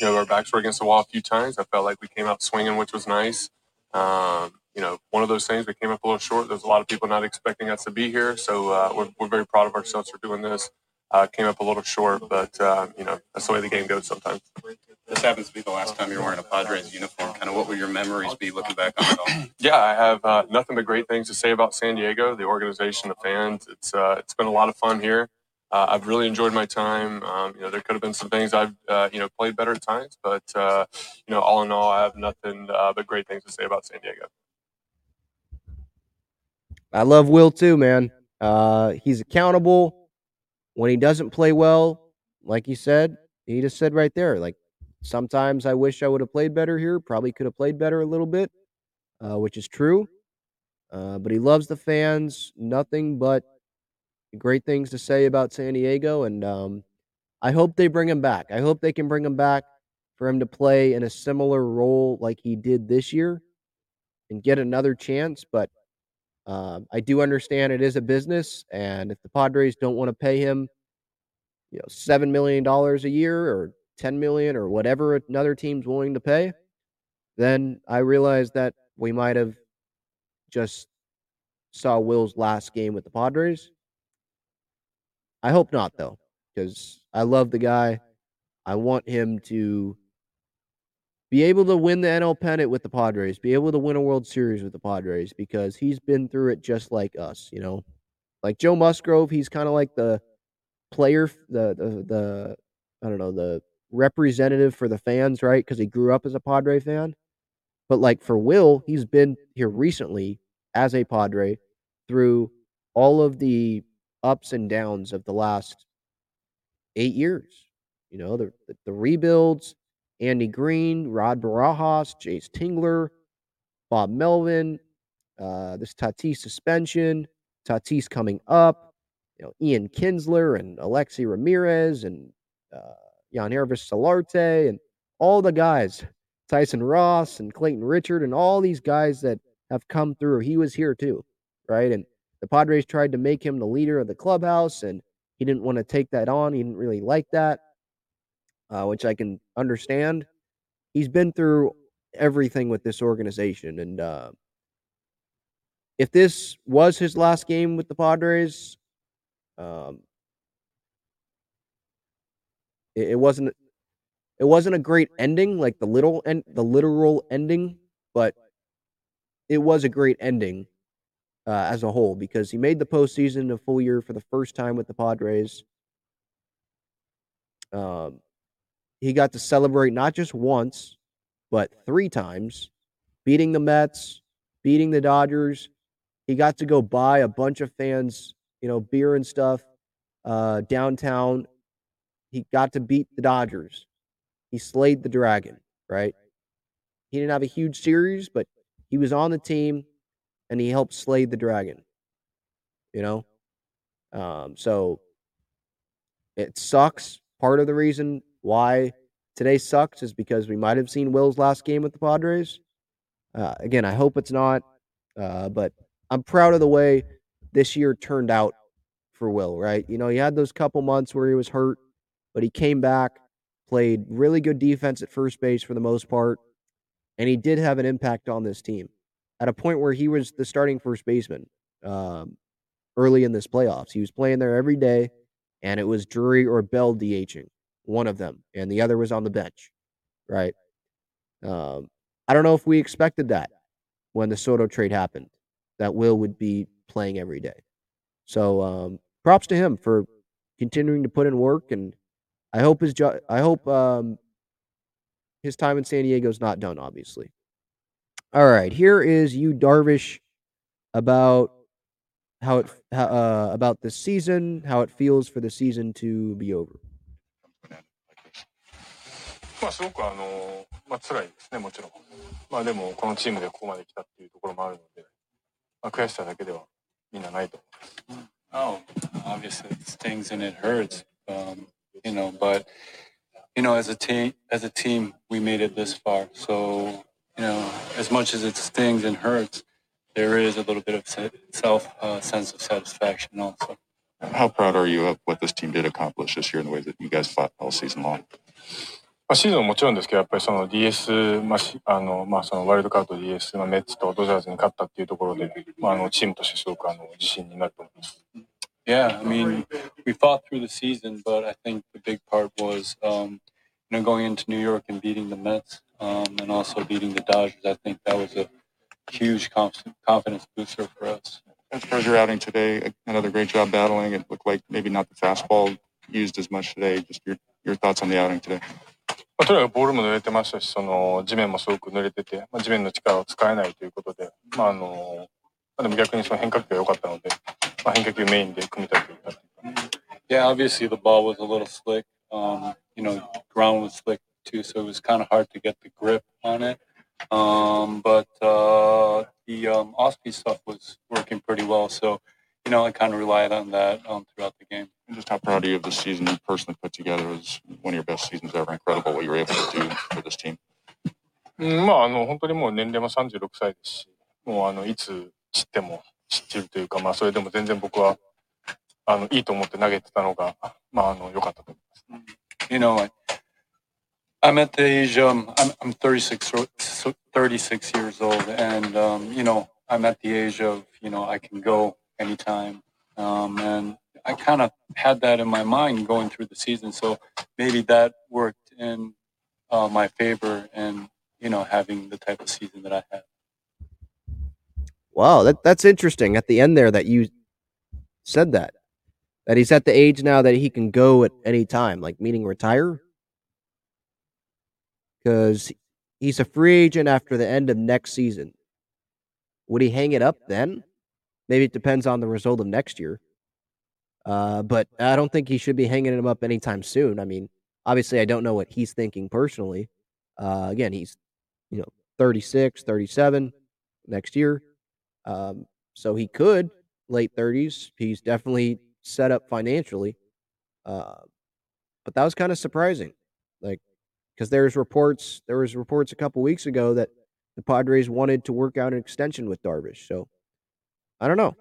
you know our backs were against the wall a few times. I felt like we came out swinging, which was nice. Um, you know, one of those things we came up a little short. There's a lot of people not expecting us to be here, so uh, we're we're very proud of ourselves for doing this. Uh, came up a little short, but uh, you know that's the way the game goes sometimes. This happens to be the last time you're wearing a Padres uniform. Kind of what will your memories be looking back on it all? [CLEARS THROAT] yeah, I have uh, nothing but great things to say about San Diego, the organization, the fans. It's uh, it's been a lot of fun here. Uh, I've really enjoyed my time. Um, you know, there could have been some things I've uh, you know played better at times, but uh, you know, all in all, I have nothing uh, but great things to say about San Diego. I love Wil too, man. Uh, he's accountable when he doesn't play well. Like he said, he just said right there, like sometimes I wish I would have played better here. Probably could have played better a little bit, uh, which is true. Uh, but he loves the fans. Nothing but great things to say about San Diego, and um, I hope they bring him back. I hope they can bring him back for him to play in a similar role like he did this year and get another chance. But um, I do understand it is a business, and if the Padres don't want to pay him, you know, seven million dollars a year or ten million or whatever another team's willing to pay, then I realize that we might have just saw Wil's last game with the Padres. I hope not, though, because I love the guy. I want him to be able to win the NL pennant with the Padres, be able to win a World Series with the Padres because he's been through it just like us, you know. Like Joe Musgrove, he's kind of like the player, the, the the I don't know, the representative for the fans, right? Because he grew up as a Padre fan. But like for Wil, he's been here recently as a Padre through all of the ups and downs of the last eight years. You know, the, the rebuilds, Andy Green, Rod Barajas, Jayce Tingler, Bob Melvin, uh, this Tatis suspension, Tatis coming up, you know, Ian Kinsler and Alexei Ramirez and uh, Jan and all the guys, Tyson Ross and Clayton Richard and all these guys that have come through. He was here too, right? And the Padres tried to make him the leader of the clubhouse, and he didn't want to take that on. He didn't really like that, uh, which I can understand. He's been through everything with this organization, and uh, if this was his last game with the Padres, um, it, wasn't it wasn't a great ending, like the little and the literal ending, but it was a great ending uh, as a whole because he made the postseason a full year for the first time with the Padres. Um, he got to celebrate not just once, but three times, beating the Mets, beating the Dodgers. He got to go buy a bunch of fans, you know, beer and stuff uh, downtown. He got to beat the Dodgers. He slayed the dragon, right? He didn't have a huge series, but he was on the team and he helped slay the dragon. You know? Um, so it sucks. Part of the reason why today sucks is because we might have seen Wil's last game with the Padres. Uh, again, I hope it's not, uh, but I'm proud of the way this year turned out for Will, right? You know, he had those couple months where he was hurt, but he came back, played really good defense at first base for the most part, and he did have an impact on this team at a point where he was the starting first baseman um, early in this playoffs. He was playing there every day, and it was Drury or Bell DHing, one of them, and the other was on the bench, right? Um, I don't know if we expected that when the Soto trade happened, that Wil would be playing every day. So um, props to him for continuing to put in work, and I hope his jo- I hope um, his time in San Diego is not done. Obviously. All right, here is Yu Darvish about how it uh, about the season, how it feels for the season to be over. まあ、すごくあの、まあ、辛いですね、もちろん。まあ、でも、このチームでここまで来たっていうところもあるので、まあ、悔しさだけではみんなないと思います。 Oh, obviously it stings and it hurts, um, you know. But you know, as a team, as a team, we made it this far. So you know, as much as it stings and hurts, there is a little bit of se- self uh, sense of satisfaction also. How proud are you of what this team did accomplish this year in the way that you guys fought all season long? まあ、シーズンももちろんですけど、やっぱりその DS、まあしあのまあ、そのワイルドカード DS、まあ、メッツとドジャーズに勝ったっていうところで、まあ、あのチームとしてすごくあの自信になると思います。 Yeah, I mean, we fought through the season, but I think the big part was, um, you know, going into New York and beating the Mets, um, and also beating the Dodgers. I think that was a huge conf- confidence booster for us. As far as your outing today, another great job battling. It looked like maybe not the fastball used as much today. Just your, your thoughts on the outing today. まあ、とにかくボールも濡れてましたし、その地面もすごく濡れてて、まあ、地面の力を使えないということで、まああのまあ、でも逆にその変化球が良かったので、まあ、変化球メインで組み立てていたっていうか Yeah, obviously the ball was a little slick. Um, you know, ground was slick too, so it was kind of hard to get the grip on it. Um, but uh, the um, off-speed stuff was working pretty well, so you know I kind of relied on that um, throughout the game. And just how proud are you of the season you personally put together? It was one of your best seasons ever. Incredible what you were able to do for this team. うん、まあ、あの、本当にもう年齢も36歳ですし、もうあの、いつ散っても散ってるというか、まあ、それでも全然僕は、あの、いいと思って投げてたのが、まあ、あの、良かったと思います。 You know, I, I'm at the age um, I'm I'm 36 ro- so- 36 years old, and um, you know I'm at the age of you know I can go anytime, um, and I kind of had that in my mind going through the season. So maybe that worked in uh, my favor, and you know having the type of season that I had. Wow, that that's interesting. At the end there, that you said that that he's at the age now that he can go at any time, like meaning retire, because he's a free agent after the end of next season. Would he hang it up then? Maybe it depends on the result of next year. Uh, but I don't think he should be hanging him up anytime soon. I mean, obviously, I don't know what he's thinking personally. Uh, again, he's you know 36, 37 next year. Um, so he could late 30s. He's definitely set up financially. Uh, but that was kind of surprising. Like, because there's reports, there was reports a couple weeks ago that the Padres wanted to work out an extension with Darvish. So I don't know.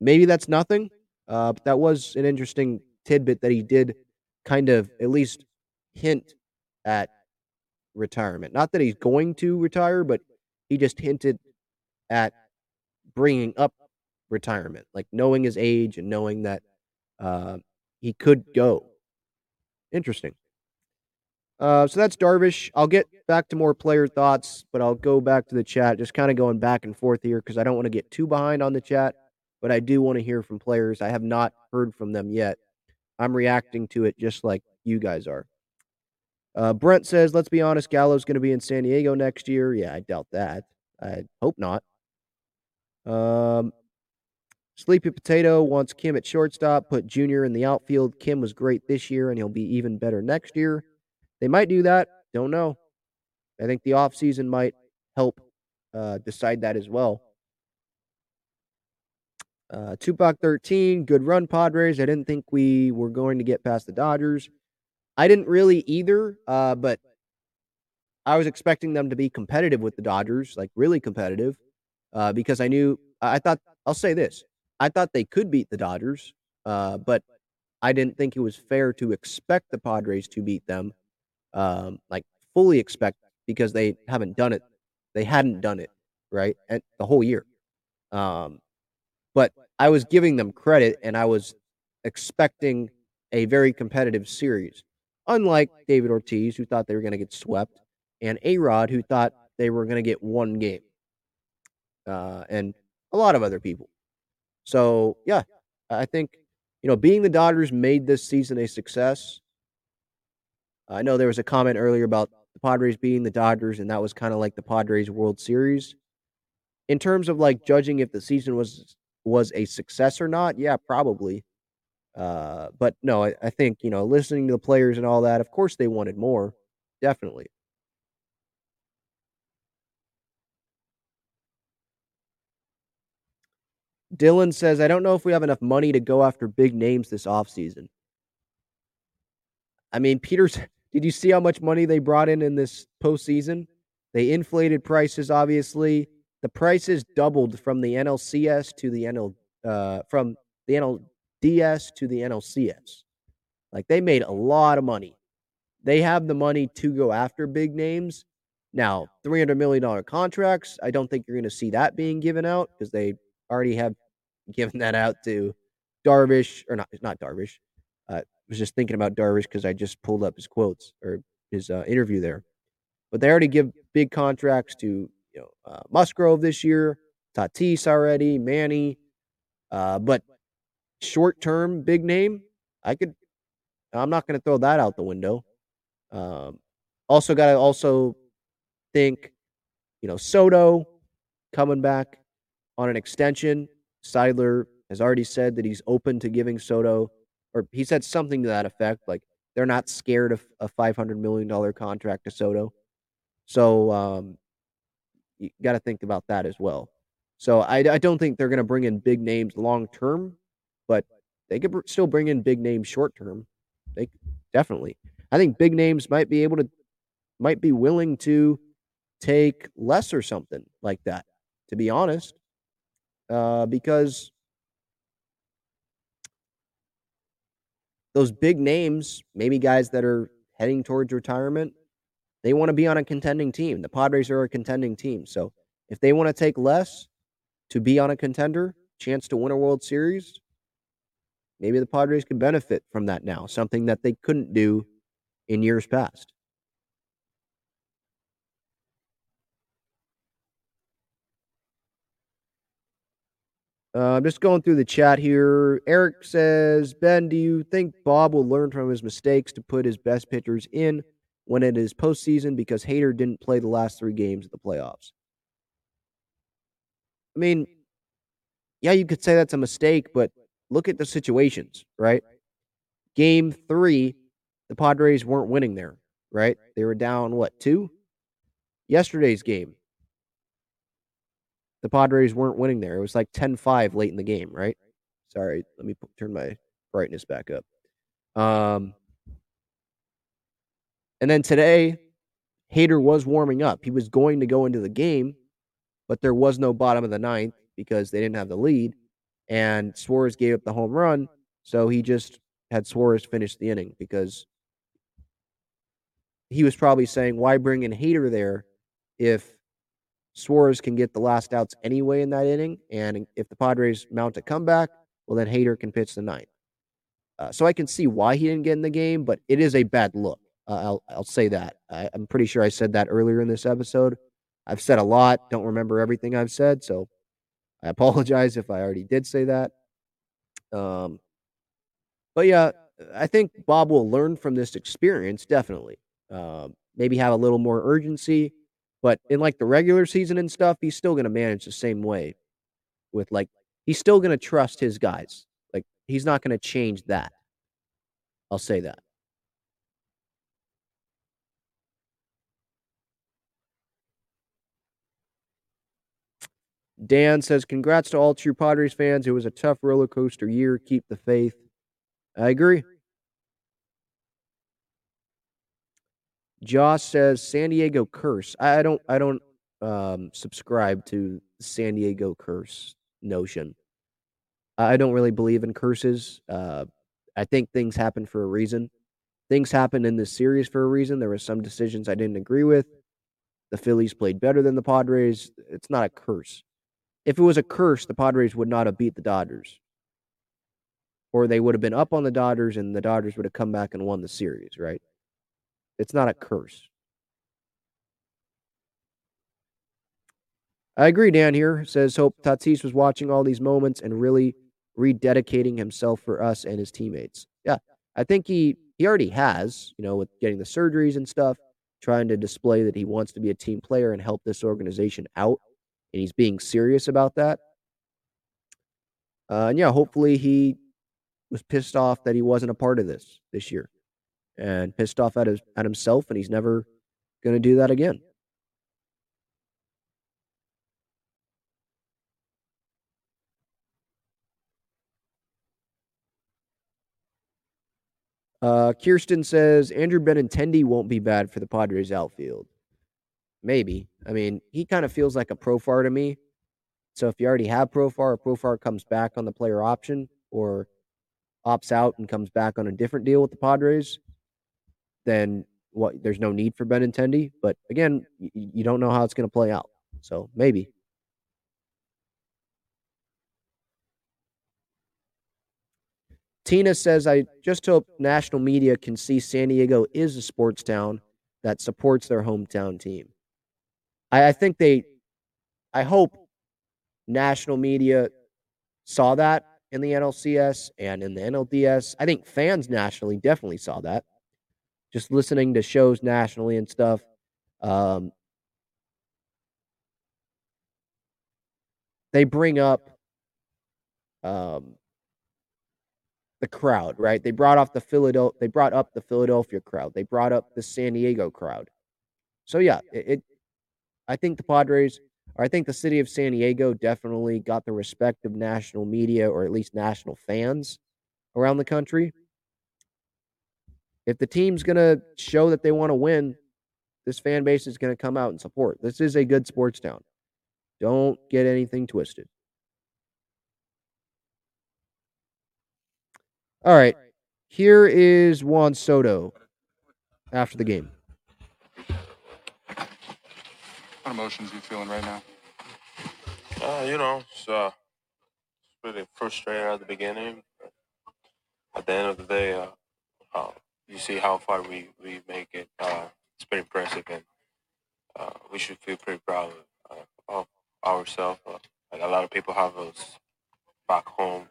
Maybe that's nothing. Uh, but that was an interesting tidbit that he did kind of at least hint at retirement. Not that he's going to retire, but he just hinted at bringing up retirement, like knowing his age and knowing that uh, he could go. Interesting. Uh, so that's Darvish. I'll get back to more player thoughts, but I'll go back to the chat, just kind of going back and forth here because I don't want to get too behind on the chat, but I do want to hear from players. I have not heard from them yet. I'm reacting to it just like you guys are. Uh, Brent says, let's be honest, Gallo's going to be in San Diego next year. Yeah, I doubt that. I hope not. Um, Sleepy Potato wants Kim at shortstop, put Junior in the outfield. Kim was great this year, and he'll be even better next year. They might do that. Don't know. I think the offseason might help uh, decide that as well. Uh, Tupac 13, good run, Padres. I didn't think we were going to get past the Dodgers. I didn't really either, uh, but I was expecting them to be competitive with the Dodgers, like really competitive, uh, because I knew, I thought, I'll say this I thought they could beat the Dodgers, uh, but I didn't think it was fair to expect the Padres to beat them, um, like fully expect because they haven't done it. They hadn't done it, right? And the whole year. Um, but I was giving them credit and I was expecting a very competitive series. Unlike David Ortiz, who thought they were going to get swept, and A Rod, who thought they were going to get one game, uh, and a lot of other people. So, yeah, I think, you know, being the Dodgers made this season a success. I know there was a comment earlier about the Padres being the Dodgers, and that was kind of like the Padres World Series. In terms of like judging if the season was was a success or not, yeah, probably. Uh, but no, I, I think, you know, listening to the players and all that, of course they wanted more. Definitely. Dylan says, I don't know if we have enough money to go after big names this offseason. I mean, Peters, did you see how much money they brought in in this postseason? They inflated prices, obviously. The prices doubled from the NLCS to the NL, uh, from the NLDS to the NLCS. Like they made a lot of money. They have the money to go after big names. Now, $300 million contracts, I don't think you're going to see that being given out because they already have given that out to Darvish, or not, not Darvish. Uh, I was just thinking about Darvish because I just pulled up his quotes or his uh, interview there. But they already give big contracts to you know uh, Musgrove this year, Tatis already, Manny. Uh, but short term, big name, I could. I'm not going to throw that out the window. Um, also, got to also think, you know, Soto coming back on an extension. Seidler has already said that he's open to giving Soto, or he said something to that effect, like they're not scared of a $500 million contract to Soto. So um, you got to think about that as well. So I, I don't think they're going to bring in big names long term, but they could br- still bring in big names short term. They definitely. I think big names might be able to, might be willing to take less or something like that. To be honest, uh, because those big names, maybe guys that are heading towards retirement, they want to be on a contending team. The Padres are a contending team. So if they want to take less to be on a contender, chance to win a World Series, maybe the Padres can benefit from that now, something that they couldn't do in years past. Uh, I'm just going through the chat here. Eric says, Ben, do you think Bob will learn from his mistakes to put his best pitchers in when it is postseason because Hader didn't play the last three games of the playoffs? I mean, yeah, you could say that's a mistake, but look at the situations, right? Game three, the Padres weren't winning there, right? They were down, what, two? Yesterday's game, the Padres weren't winning there. It was like 10-5 late in the game, right? Sorry, let me turn my brightness back up. Um, and then today, Hader was warming up. He was going to go into the game, but there was no bottom of the ninth because they didn't have the lead. And Suarez gave up the home run. So he just had Suarez finish the inning because he was probably saying, why bring in Hader there if Suarez can get the last outs anyway in that inning? And if the Padres mount a comeback, well, then Hader can pitch the ninth. Uh, so I can see why he didn't get in the game, but it is a bad look. Uh, I'll, I'll say that. I, I'm pretty sure I said that earlier in this episode. I've said a lot, don't remember everything I've said. So I [LAUGHS] apologize if I already did say that. Um, but yeah, I think Bob will learn from this experience, definitely. Um, maybe have a little more urgency, but in like the regular season and stuff, he's still going to manage the same way. With like, he's still going to trust his guys. Like, he's not going to change that. I'll say that. Dan says, Congrats to all true Padres fans. It was a tough roller coaster year. Keep the faith. I agree. Josh says San Diego curse. I don't I don't um, subscribe to San Diego curse notion. I don't really believe in curses. Uh, I think things happen for a reason. Things happen in this series for a reason. There were some decisions I didn't agree with. The Phillies played better than the Padres. It's not a curse. If it was a curse, the Padres would not have beat the Dodgers. Or they would have been up on the Dodgers and the Dodgers would have come back and won the series, right? It's not a curse. I agree, Dan here says Hope Tatis was watching all these moments and really rededicating himself for us and his teammates. Yeah, I think he he already has, you know, with getting the surgeries and stuff, trying to display that he wants to be a team player and help this organization out, and he's being serious about that. Uh, and yeah, hopefully he was pissed off that he wasn't a part of this this year and pissed off at, his, at himself, and he's never going to do that again. Uh, Kirsten says Andrew Benintendi won't be bad for the Padres outfield. Maybe. I mean, he kind of feels like a Profar to me. So if you already have Profar, Profar comes back on the player option or opts out and comes back on a different deal with the Padres, then what? There's no need for Benintendi. But again, you, you don't know how it's going to play out. So maybe. Tina says, I just hope national media can see San Diego is a sports town that supports their hometown team. I, I think they, I hope national media saw that in the NLCS and in the NLDS. I think fans nationally definitely saw that. Just listening to shows nationally and stuff. Um, they bring up um, the crowd, right? They brought off the Philadelphia. They brought up the Philadelphia crowd. They brought up the San Diego crowd. So yeah, it, it. I think the Padres, or I think the city of San Diego, definitely got the respect of national media, or at least national fans around the country. If the team's gonna show that they want to win, this fan base is gonna come out and support. This is a good sports town. Don't get anything twisted. All right. Here is Juan Soto after the game. What emotions are you feeling right now? Uh, you know, it's uh, it's really frustrating at the beginning. But at the end of the day, uh, uh, you see how far we, we make it. Uh, it's pretty impressive, and uh, we should feel pretty proud of, uh, of ourselves. Uh, like a lot of people have us back home,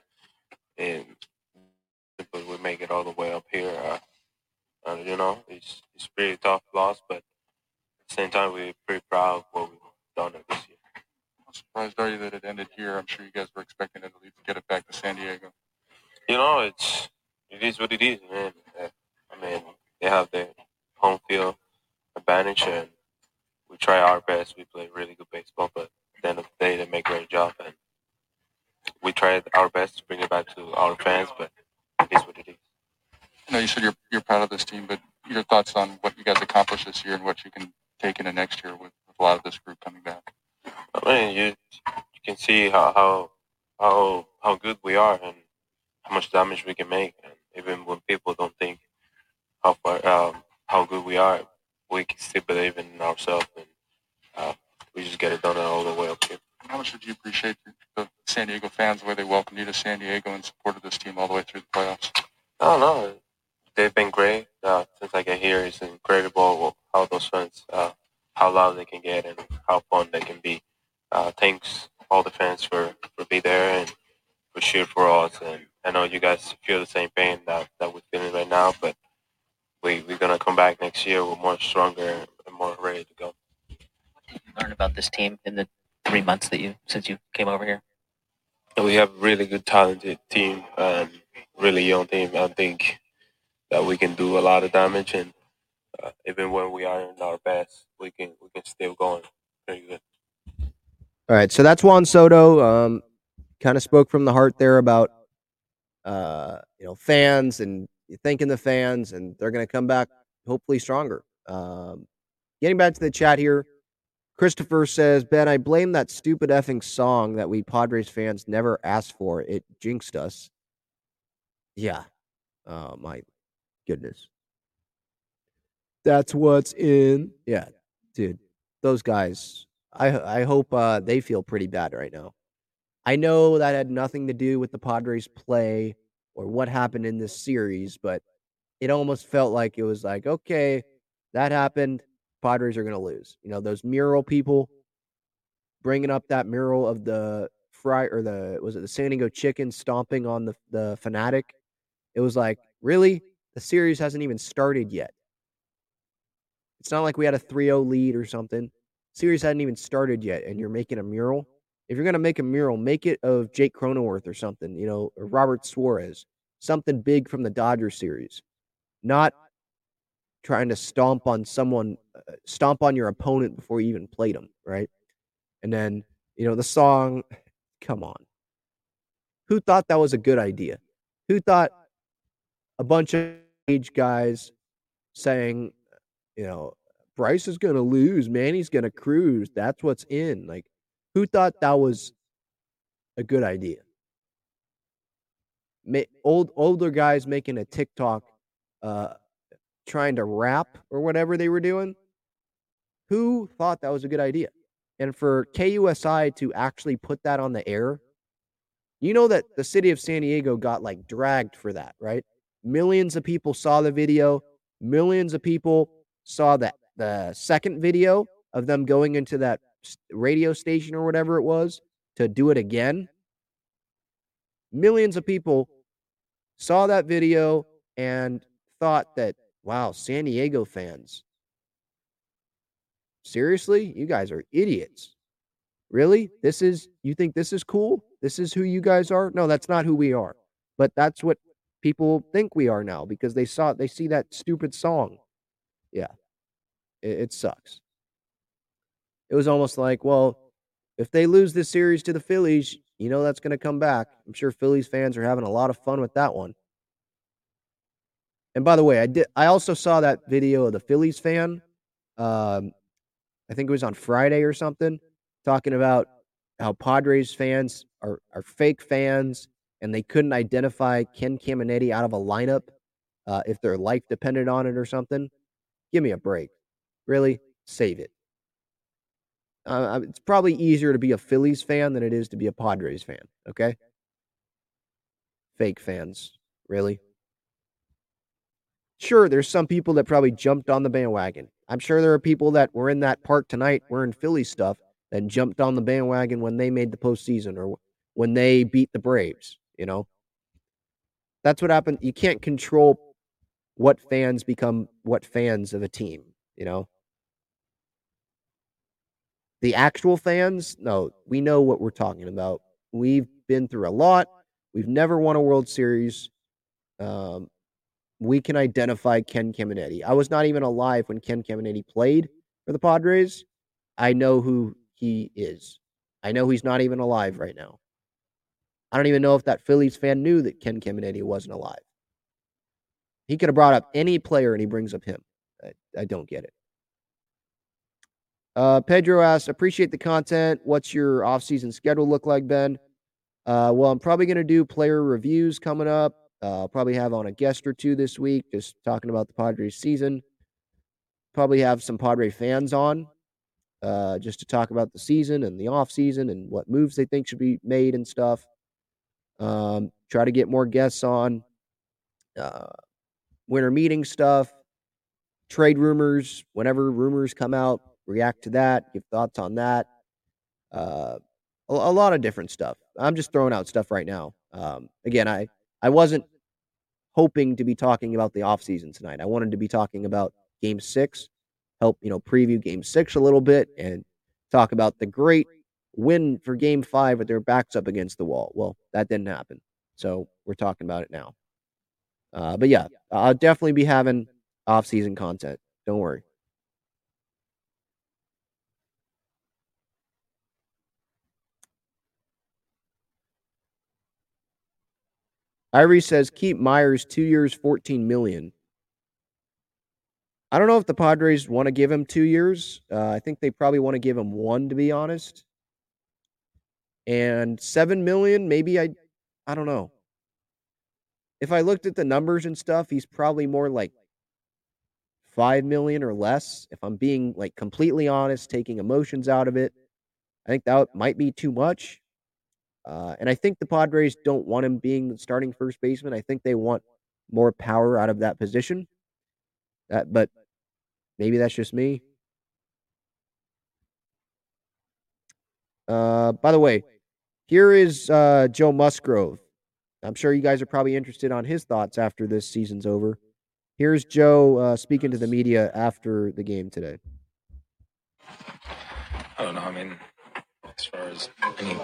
and but we make it all the way up here. Uh, and you know, it's it's pretty tough loss, but at the same time, we're pretty proud of what we've done this year. How surprised are you that it ended here? I'm sure you guys were expecting at least to get it back to San Diego. You know, it's it is what it is, man. Mean, they have the home field advantage, and we try our best. We play really good baseball, but at the end of the day, they make a great job, and we tried our best to bring it back to our fans, but it is what it is. I know you said you're you're proud of this team, but your thoughts on what you guys accomplished this year and what you can take into next year with, with a lot of this group coming back? I mean, you you can see how how how how good we are and how much damage we can make, and even when people don't think how far um, how good we are, we can still believe in ourselves, and uh, we just get it done all the way up here. How much did you appreciate the, San Diego fans, the way they welcomed you to San Diego and supported this team all the way through the playoffs? I don't. They've been great uh, since I get here. It's incredible how those fans, uh, how loud they can get and how fun they can be. Uh, thanks all the fans for for be there and for cheer for us. And I know you guys feel the same pain that that we're feeling right now, but we we're gonna come back next year. We're more stronger and more ready to go. Learn about this team in the three months that you since you came over here. We have a really good, talented team and really young team. I think that we can do a lot of damage, and uh, even when we are in our best, we can we can still go on pretty good. All right, so that's Juan Soto. Um, kind of spoke from the heart there about uh, you know fans and thanking the fans, and they're going to come back hopefully stronger. Um, getting back to the chat here, Christopher says, "Ben, I blame that stupid effing song that we Padres fans never asked for. It jinxed us." Yeah. Oh my goodness. That's what's in. Yeah, dude. Those guys. I I hope uh, they feel pretty bad right now. I know that had nothing to do with the Padres play or what happened in this series, but it almost felt like it was like, okay, that happened. Padres are going to lose. You know, those mural people bringing up that mural of the fry or the was it the San Diego chicken stomping on the the Phanatic. It was like, really? The series hasn't even started yet. It's not like we had a 3-0 lead or something. Series hadn't even started yet, and you're making a mural. If you're gonna make a mural, make it of Jake Cronenworth or something, you know, or Robert Suarez, something big from the Dodgers series, not trying to stomp on someone, uh, stomp on your opponent before you even played them, right? And then, you know, the song, [SIGHS] come on. Who thought that was a good idea? Who thought a bunch of age guys saying, you know, Bryce is going to lose, Manny's going to cruise. That's what's in. Like, who thought that was a good idea? Old older guys making a TikTok, uh, trying to rap or whatever they were doing. Who thought that was a good idea? And for KUSI to actually put that on the air, you know that the city of San Diego got like dragged for that, right? Millions of people saw the video. Millions of people saw that the second video of them going into that radio station or whatever it was to do it again. Millions of people saw that video and thought that, wow, San Diego fans. Seriously? You guys are idiots. Really? This is, you think this is cool? This is who you guys are? No, that's not who we are. But that's what people think we are now because they saw, they see that stupid song. Yeah. It, it sucks. It was almost like, well, if they lose this series to the Phillies, you know that's going to come back. I'm sure Phillies fans are having a lot of fun with that one. And by the way, I did. I also saw that video of the Phillies fan. Um, I think it was on Friday or something, talking about how Padres fans are are fake fans and they couldn't identify Ken Caminiti out of a lineup uh, if their life depended on it or something. Give me a break. Really, save it. Uh, it's probably easier to be a Phillies fan than it is to be a Padres fan. Okay. Fake fans. Really? Sure, there's some people that probably jumped on the bandwagon. I'm sure there are people that were in that park tonight wearing Philly stuff that jumped on the bandwagon when they made the postseason or when they beat the Braves. You know, that's what happened. You can't control what fans become what fans of a team. You know, the actual fans, no, we know what we're talking about. We've been through a lot. We've never won a World Series. Um, we can identify Ken Caminiti. I was not even alive when Ken Caminiti played for the Padres. I know who he is. I know he's not even alive right now. I don't even know if that Phillies fan knew that Ken Caminiti wasn't alive. He could have brought up any player and he brings up him. I, I don't get it. Uh, Pedro asks, appreciate the content. What's your off-season schedule look like, Ben? Uh, well, I'm probably going to do player reviews coming up. Uh, I'll probably have on a guest or two this week, just talking about the Padres season. Probably have some Padre fans on, uh, just to talk about the season and the off season and what moves they think should be made and stuff. Um, try to get more guests on. Uh, winter meeting stuff, trade rumors. Whenever rumors come out, react to that, give thoughts on that. Uh, a, a lot of different stuff. I'm just throwing out stuff right now. Um, again, I I wasn't hoping to be talking about the offseason tonight. I wanted to be talking about game six, help, you know, preview game six a little bit and talk about the great win for game five with their backs up against the wall. Well, that didn't happen. So we're talking about it now. Uh, but yeah, I'll definitely be having off-season content. Don't worry. Irie says keep Myers two years, fourteen million. I don't know if the Padres want to give him two years. Uh, I think they probably want to give him one, to be honest. And seven million, maybe I, I don't know. If I looked at the numbers and stuff, he's probably more like five million or less. If I'm being like completely honest, taking emotions out of it, I think that might be too much. Uh, and I think the Padres don't want him being the starting first baseman. I think they want more power out of that position. But maybe that's just me. Uh, by the way, here is uh, Joe Musgrove. I'm sure you guys are probably interested on his thoughts after this season's over. Here's Joe uh, speaking to the media after the game today. I don't know. I mean, as far as any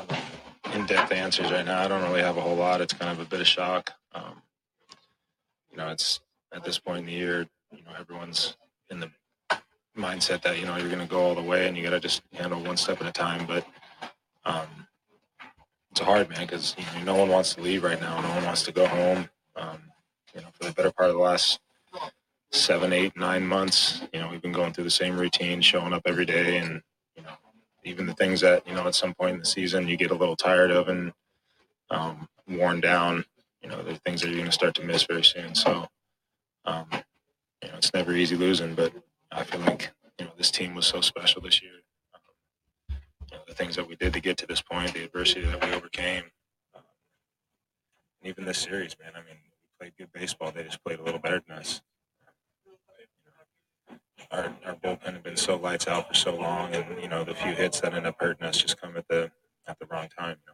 in-depth answers right now. I don't really have a whole lot. It's kind of a bit of shock. Um, you know, it's at this point in the year, you know, everyone's in the mindset that you know you're going to go all the way and you got to just handle one step at a time. But um, it's hard, man, because you know, no one wants to leave right now. No one wants to go home. Um, you know, for the better part of the last seven, eight, nine months, you know, we've been going through the same routine, showing up every day, and even the things that you know at some point in the season you get a little tired of and um, worn down. You know, the things that you're going to start to miss very soon. So, um, you know, it's never easy losing, but I feel like you know this team was so special this year. Um, you know, the things that we did to get to this point, the adversity that we overcame, um, and even this series, man. I mean, we played good baseball. They just played a little better than us our, our bullpen had been so lights out for so long, and you know the few hits that end up hurting us just come at the at the wrong time. You know?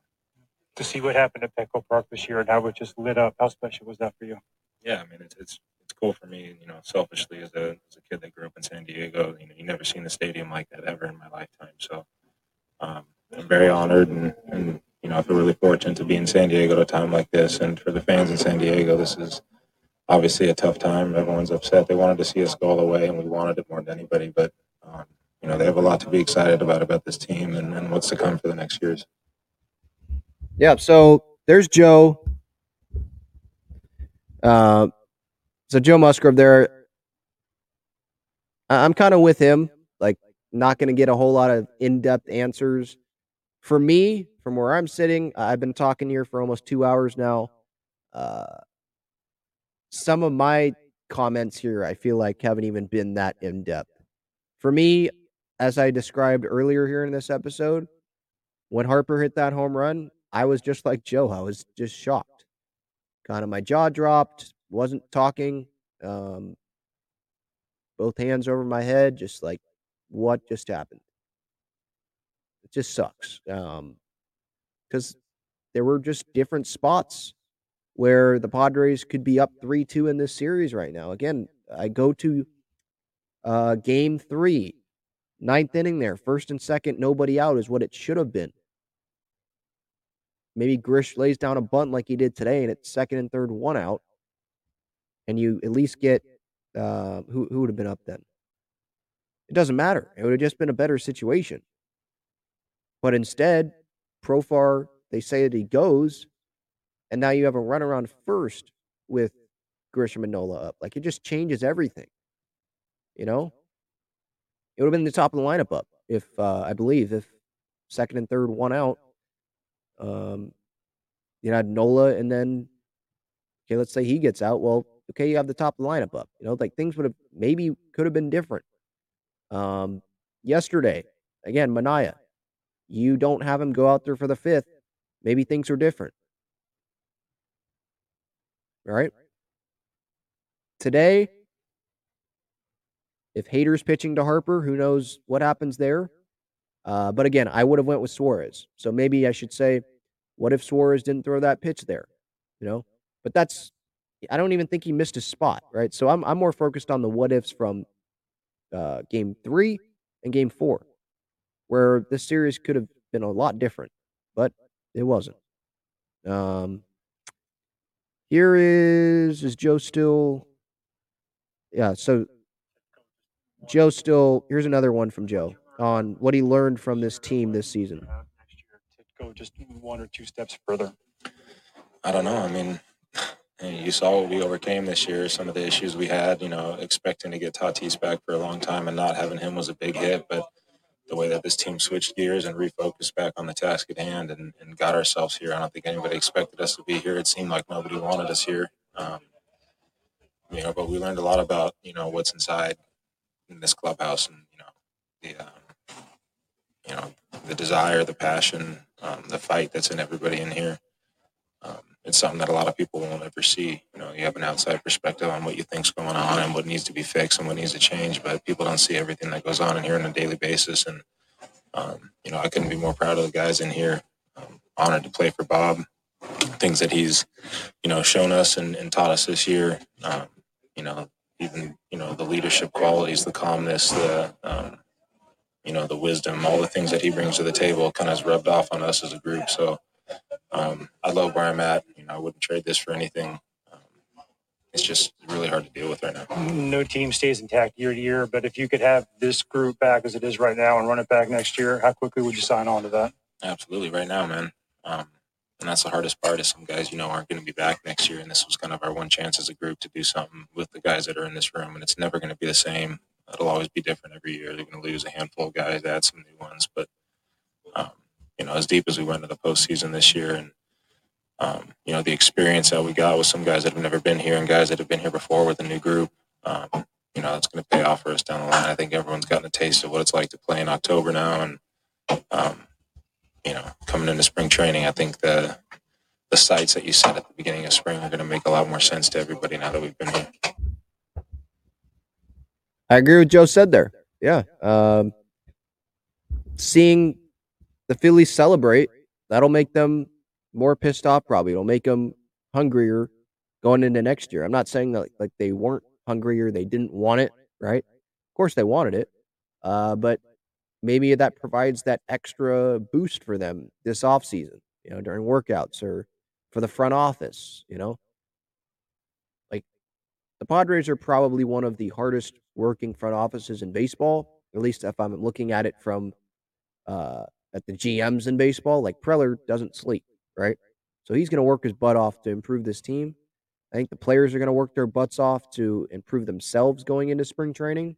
To see what happened at Petco Park this year and how it just lit up, how special was that for you? Yeah, I mean it's it's it's cool for me. You know, selfishly as a as a kid that grew up in San Diego, you know, you never seen a stadium like that ever in my lifetime. So um, I'm very honored and and you know I feel really fortunate to be in San Diego at a time like this, and for the fans in San Diego, this is obviously a tough time. Everyone's upset. They wanted to see us go all the way, and we wanted it more than anybody. But um, you know, they have a lot to be excited about about this team and, and what's to come for the next years. Yeah. So there's Joe. Uh, so Joe Musgrove there. I'm kind of with him. Like, not going to get a whole lot of in-depth answers. For me, from where I'm sitting, I've been talking here for almost two hours now. Uh, some of my comments here, I feel like haven't even been that in depth. For me, as I described earlier here in this episode, when Harper hit that home run, I was just like Joe. I was just shocked. Kind of my jaw dropped, wasn't talking, um, both hands over my head, just like, what just happened? It just sucks. Um, because there were just different spots where the Padres could be up 3 2 in this series right now. Again, I go to uh, game three, ninth inning there, first and second, nobody out is what it should have been. Maybe Grish lays down a bunt like he did today, and it's second and third, one out, and you at least get uh, who who would have been up then. It doesn't matter. It would have just been a better situation. But instead, Profar, they say that he goes, and now you have a runaround first with Grisham and Nola up. Like it just changes everything. You know? It would have been the top of the lineup up. if uh, I believe if second and third one out. Um, you had Nola, and then okay, let's say he gets out. Well, okay, you have the top of the lineup up. You know, like things would have maybe could have been different. Um, yesterday, again, Manaea, you don't have him go out there for the fifth. Maybe things are different. All right. Today, if Hader's pitching to Harper, who knows what happens there. Uh, but again, I would have went with Suarez. So maybe I should say, what if Suarez didn't throw that pitch there? You know, but that's I don't even think he missed a spot, right? So I'm I'm more focused on the what ifs from uh, game three and game four, where this series could have been a lot different, but it wasn't. Um, here is is Joe still? Yeah, so Joe still. Here's another one from Joe on what he learned from this team this season. Go just one or two steps further. I don't know. I mean, you saw what we overcame this year. Some of the issues we had, you know, expecting to get Tatis back for a long time and not having him was a big hit. But the way that this team switched gears and refocused back on the task at hand and, and got ourselves here, I don't think anybody expected us to be here. It seemed like nobody wanted us here. Um, you know, but we learned a lot about you know what's inside in this clubhouse and you know the um, you know the desire, the passion, um, the fight that's in everybody in here. Um, it's something that a lot of people won't ever see. You know, you have an outside perspective on what you think's going on and what needs to be fixed and what needs to change, but people don't see everything that goes on in here on a daily basis. And um, you know, I couldn't be more proud of the guys in here. Um, honored to play for Bob. Things that he's, you know, shown us and, and taught us this year. Um, you know, even you know the leadership qualities, the calmness, the um, you know the wisdom, all the things that he brings to the table, kind of has rubbed off on us as a group. So um, I love where I'm at. You know, I wouldn't trade this for anything. Um, it's just really hard to deal with right now. No team stays intact year to year, but if you could have this group back as it is right now and run it back next year, how quickly would you sign on to that? Absolutely, right now, man. Um, and that's the hardest part. Is some guys you know aren't going to be back next year, and this was kind of our one chance as a group to do something with the guys that are in this room, and it's never going to be the same. It'll always be different every year. They're going to lose a handful of guys, add some new ones, but um, you know, as deep as we went into the postseason this year, and um, you know, the experience that we got with some guys that have never been here and guys that have been here before with a new group, um, you know, it's going to pay off for us down the line. I think everyone's gotten a taste of what it's like to play in October now, and um, you know, coming into spring training, I think the the sights that you set at the beginning of spring are going to make a lot more sense to everybody now that we've been here. I agree with Joe said there. Yeah. Um, seeing the Phillies celebrate, that'll make them more pissed off probably. It'll make them hungrier going into next year. I'm not saying that like they weren't hungrier, they didn't want it, right? Of course they wanted it. Uh, but maybe that provides that extra boost for them this off season, you know, during workouts or for the front office, you know. Like the Padres are probably one of the hardest working front offices in baseball, at least if I'm looking at it from uh at the GMs in baseball. Like Preller doesn't sleep, right? So he's going to work his butt off to improve this team. I think the players are going to work their butts off to improve themselves going into spring training.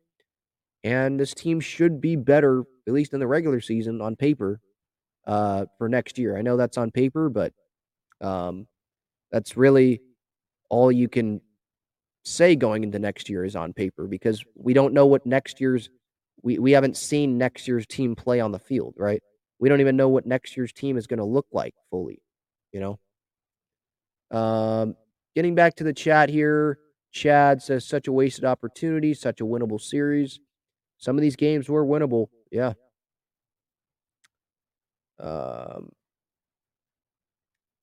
And this team should be better, at least in the regular season on paper, uh, for next year. I know that's on paper, but um, that's really all you can say going into next year is on paper because we don't know what next year's we, we haven't seen next year's team play on the field, right? We don't even know what next year's team is going to look like fully, you know. Um, getting back to the chat here, Chad says such a wasted opportunity, such a winnable series. Some of these games were winnable, yeah. Um,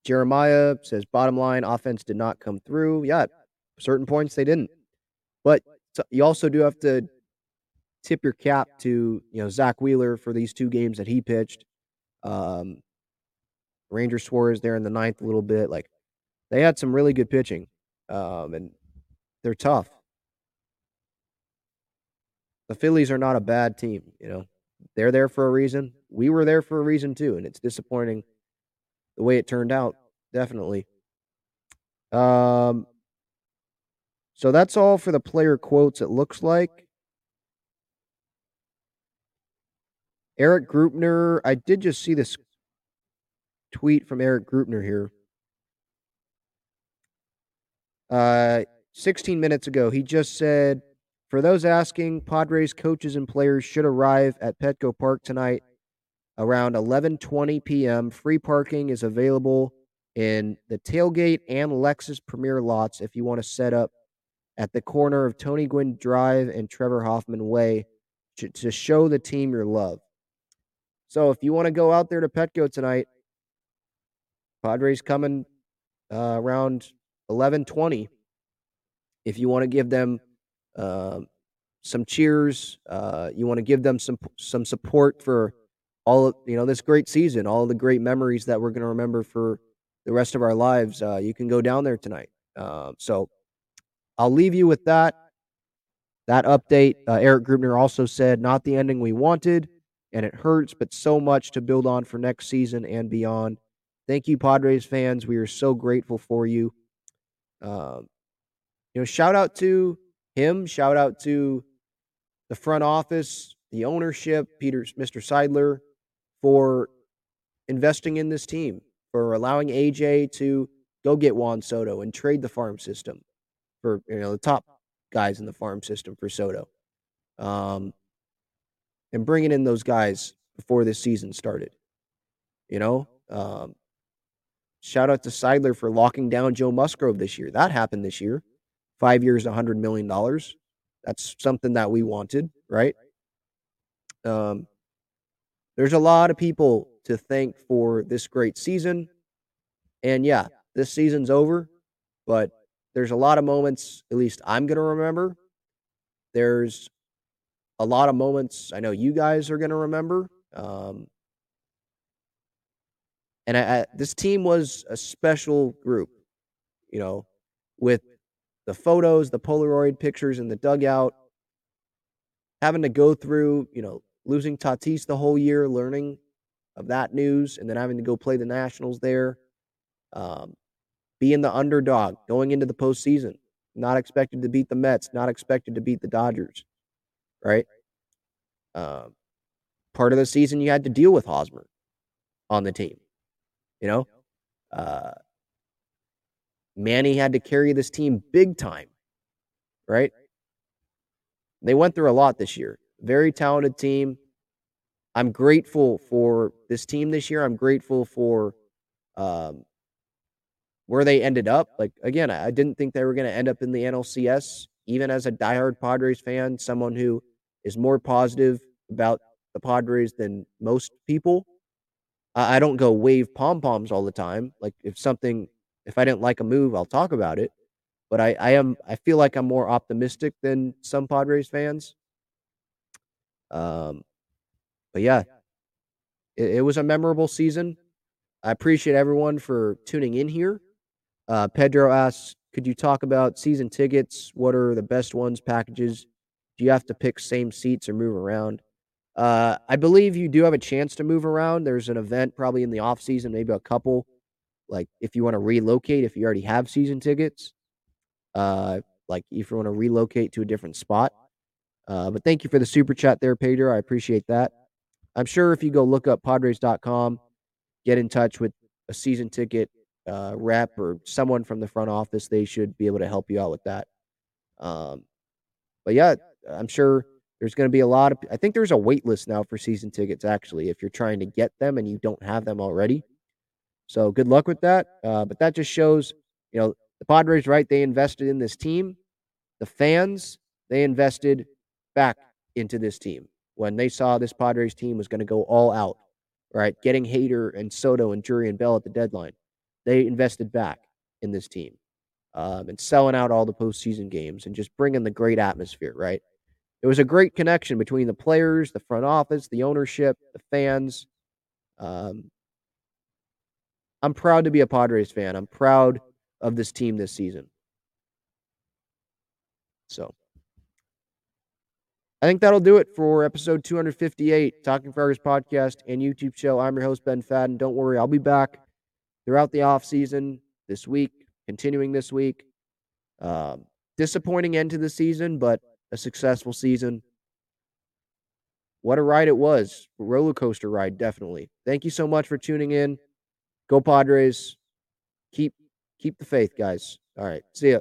Jeremiah says, bottom line, offense did not come through. Yeah, certain points they didn't. But you also do have to tip your cap to you know Zack Wheeler for these two games that he pitched. Um, Ranger Suarez there in the ninth a little bit. Like they had some really good pitching, um, and they're tough. The Phillies are not a bad team. You know, they're there for a reason. We were there for a reason too, and it's disappointing the way it turned out. Definitely. Um, so that's all for the player quotes. It looks like. Eric Grupner, I did just see this tweet from Eric Grupner here. Uh, 16 minutes ago, he just said, "For those asking, Padres coaches and players should arrive at Petco Park tonight around 11:20 p.m. Free parking is available in the tailgate and Lexus Premier lots if you want to set up at the corner of Tony Gwynn Drive and Trevor Hoffman Way to, to show the team your love." So if you want to go out there to Petco tonight, Padres coming uh, around 11:20. If you want to give them uh, some cheers, uh, you want to give them some some support for all of, you know this great season, all the great memories that we're going to remember for the rest of our lives. Uh, you can go down there tonight. Um, so I'll leave you with that. That update. Uh, Erik Greupner also said, "Not the ending we wanted." And it hurts, but so much to build on for next season and beyond. Thank you, Padres fans. We are so grateful for you. Um, you know, shout out to him. Shout out to the front office, the ownership, Peter, Mr. Seidler, for investing in this team, for allowing AJ to go get Juan Soto and trade the farm system for you know the top guys in the farm system for Soto. Um, and bringing in those guys before this season started. You know, um, shout out to Seidler for locking down Joe Musgrove this year. That happened this year. Five years, $100 million. That's something that we wanted, right? Um, there's a lot of people to thank for this great season. And yeah, this season's over, but there's a lot of moments, at least I'm going to remember. There's a lot of moments I know you guys are going to remember. Um, and I, I, this team was a special group, you know, with the photos, the Polaroid pictures in the dugout, having to go through, you know, losing Tatis the whole year, learning of that news, and then having to go play the Nationals there, um, being the underdog going into the postseason, not expected to beat the Mets, not expected to beat the Dodgers right? Um, part of the season you had to deal with Hosmer on the team. You know, uh, Manny had to carry this team big time, right? They went through a lot this year. Very talented team. I'm grateful for this team this year. I'm grateful for um, where they ended up. Like again, I didn't think they were going to end up in the NLCS. Even as a diehard Padres fan, someone who is more positive about the Padres than most people. I, I don't go wave pom poms all the time. Like if something, if I didn't like a move, I'll talk about it. But I, I am, I feel like I'm more optimistic than some Padres fans. Um, but yeah, it, it was a memorable season. I appreciate everyone for tuning in here. Uh, Pedro asks, could you talk about season tickets? What are the best ones, packages do you have to pick same seats or move around? Uh, I believe you do have a chance to move around. There's an event probably in the off season, maybe a couple. Like if you want to relocate, if you already have season tickets, uh, like if you want to relocate to a different spot. Uh, but thank you for the super chat there, Pedro. I appreciate that. I'm sure if you go look up Padres.com, get in touch with a season ticket uh, rep or someone from the front office, they should be able to help you out with that. Um, but yeah, I'm sure there's going to be a lot of. I think there's a wait list now for season tickets. Actually, if you're trying to get them and you don't have them already, so good luck with that. Uh, but that just shows, you know, the Padres, right? They invested in this team. The fans, they invested back into this team when they saw this Padres team was going to go all out, right? Getting Hader and Soto and Drury and Bell at the deadline. They invested back in this team um, and selling out all the postseason games and just bringing the great atmosphere, right? It was a great connection between the players, the front office, the ownership, the fans. Um, I'm proud to be a Padres fan. I'm proud of this team this season. So I think that'll do it for episode 258, Talking Friars podcast and YouTube show. I'm your host, Ben Fadden. Don't worry, I'll be back throughout the off season this week, continuing this week. Um, disappointing end to the season, but a successful season. what a ride it was. Roller coaster ride, definitely. Thank you so much for tuning in. Go Padres. Keep keep the faith, guys. All right. See ya.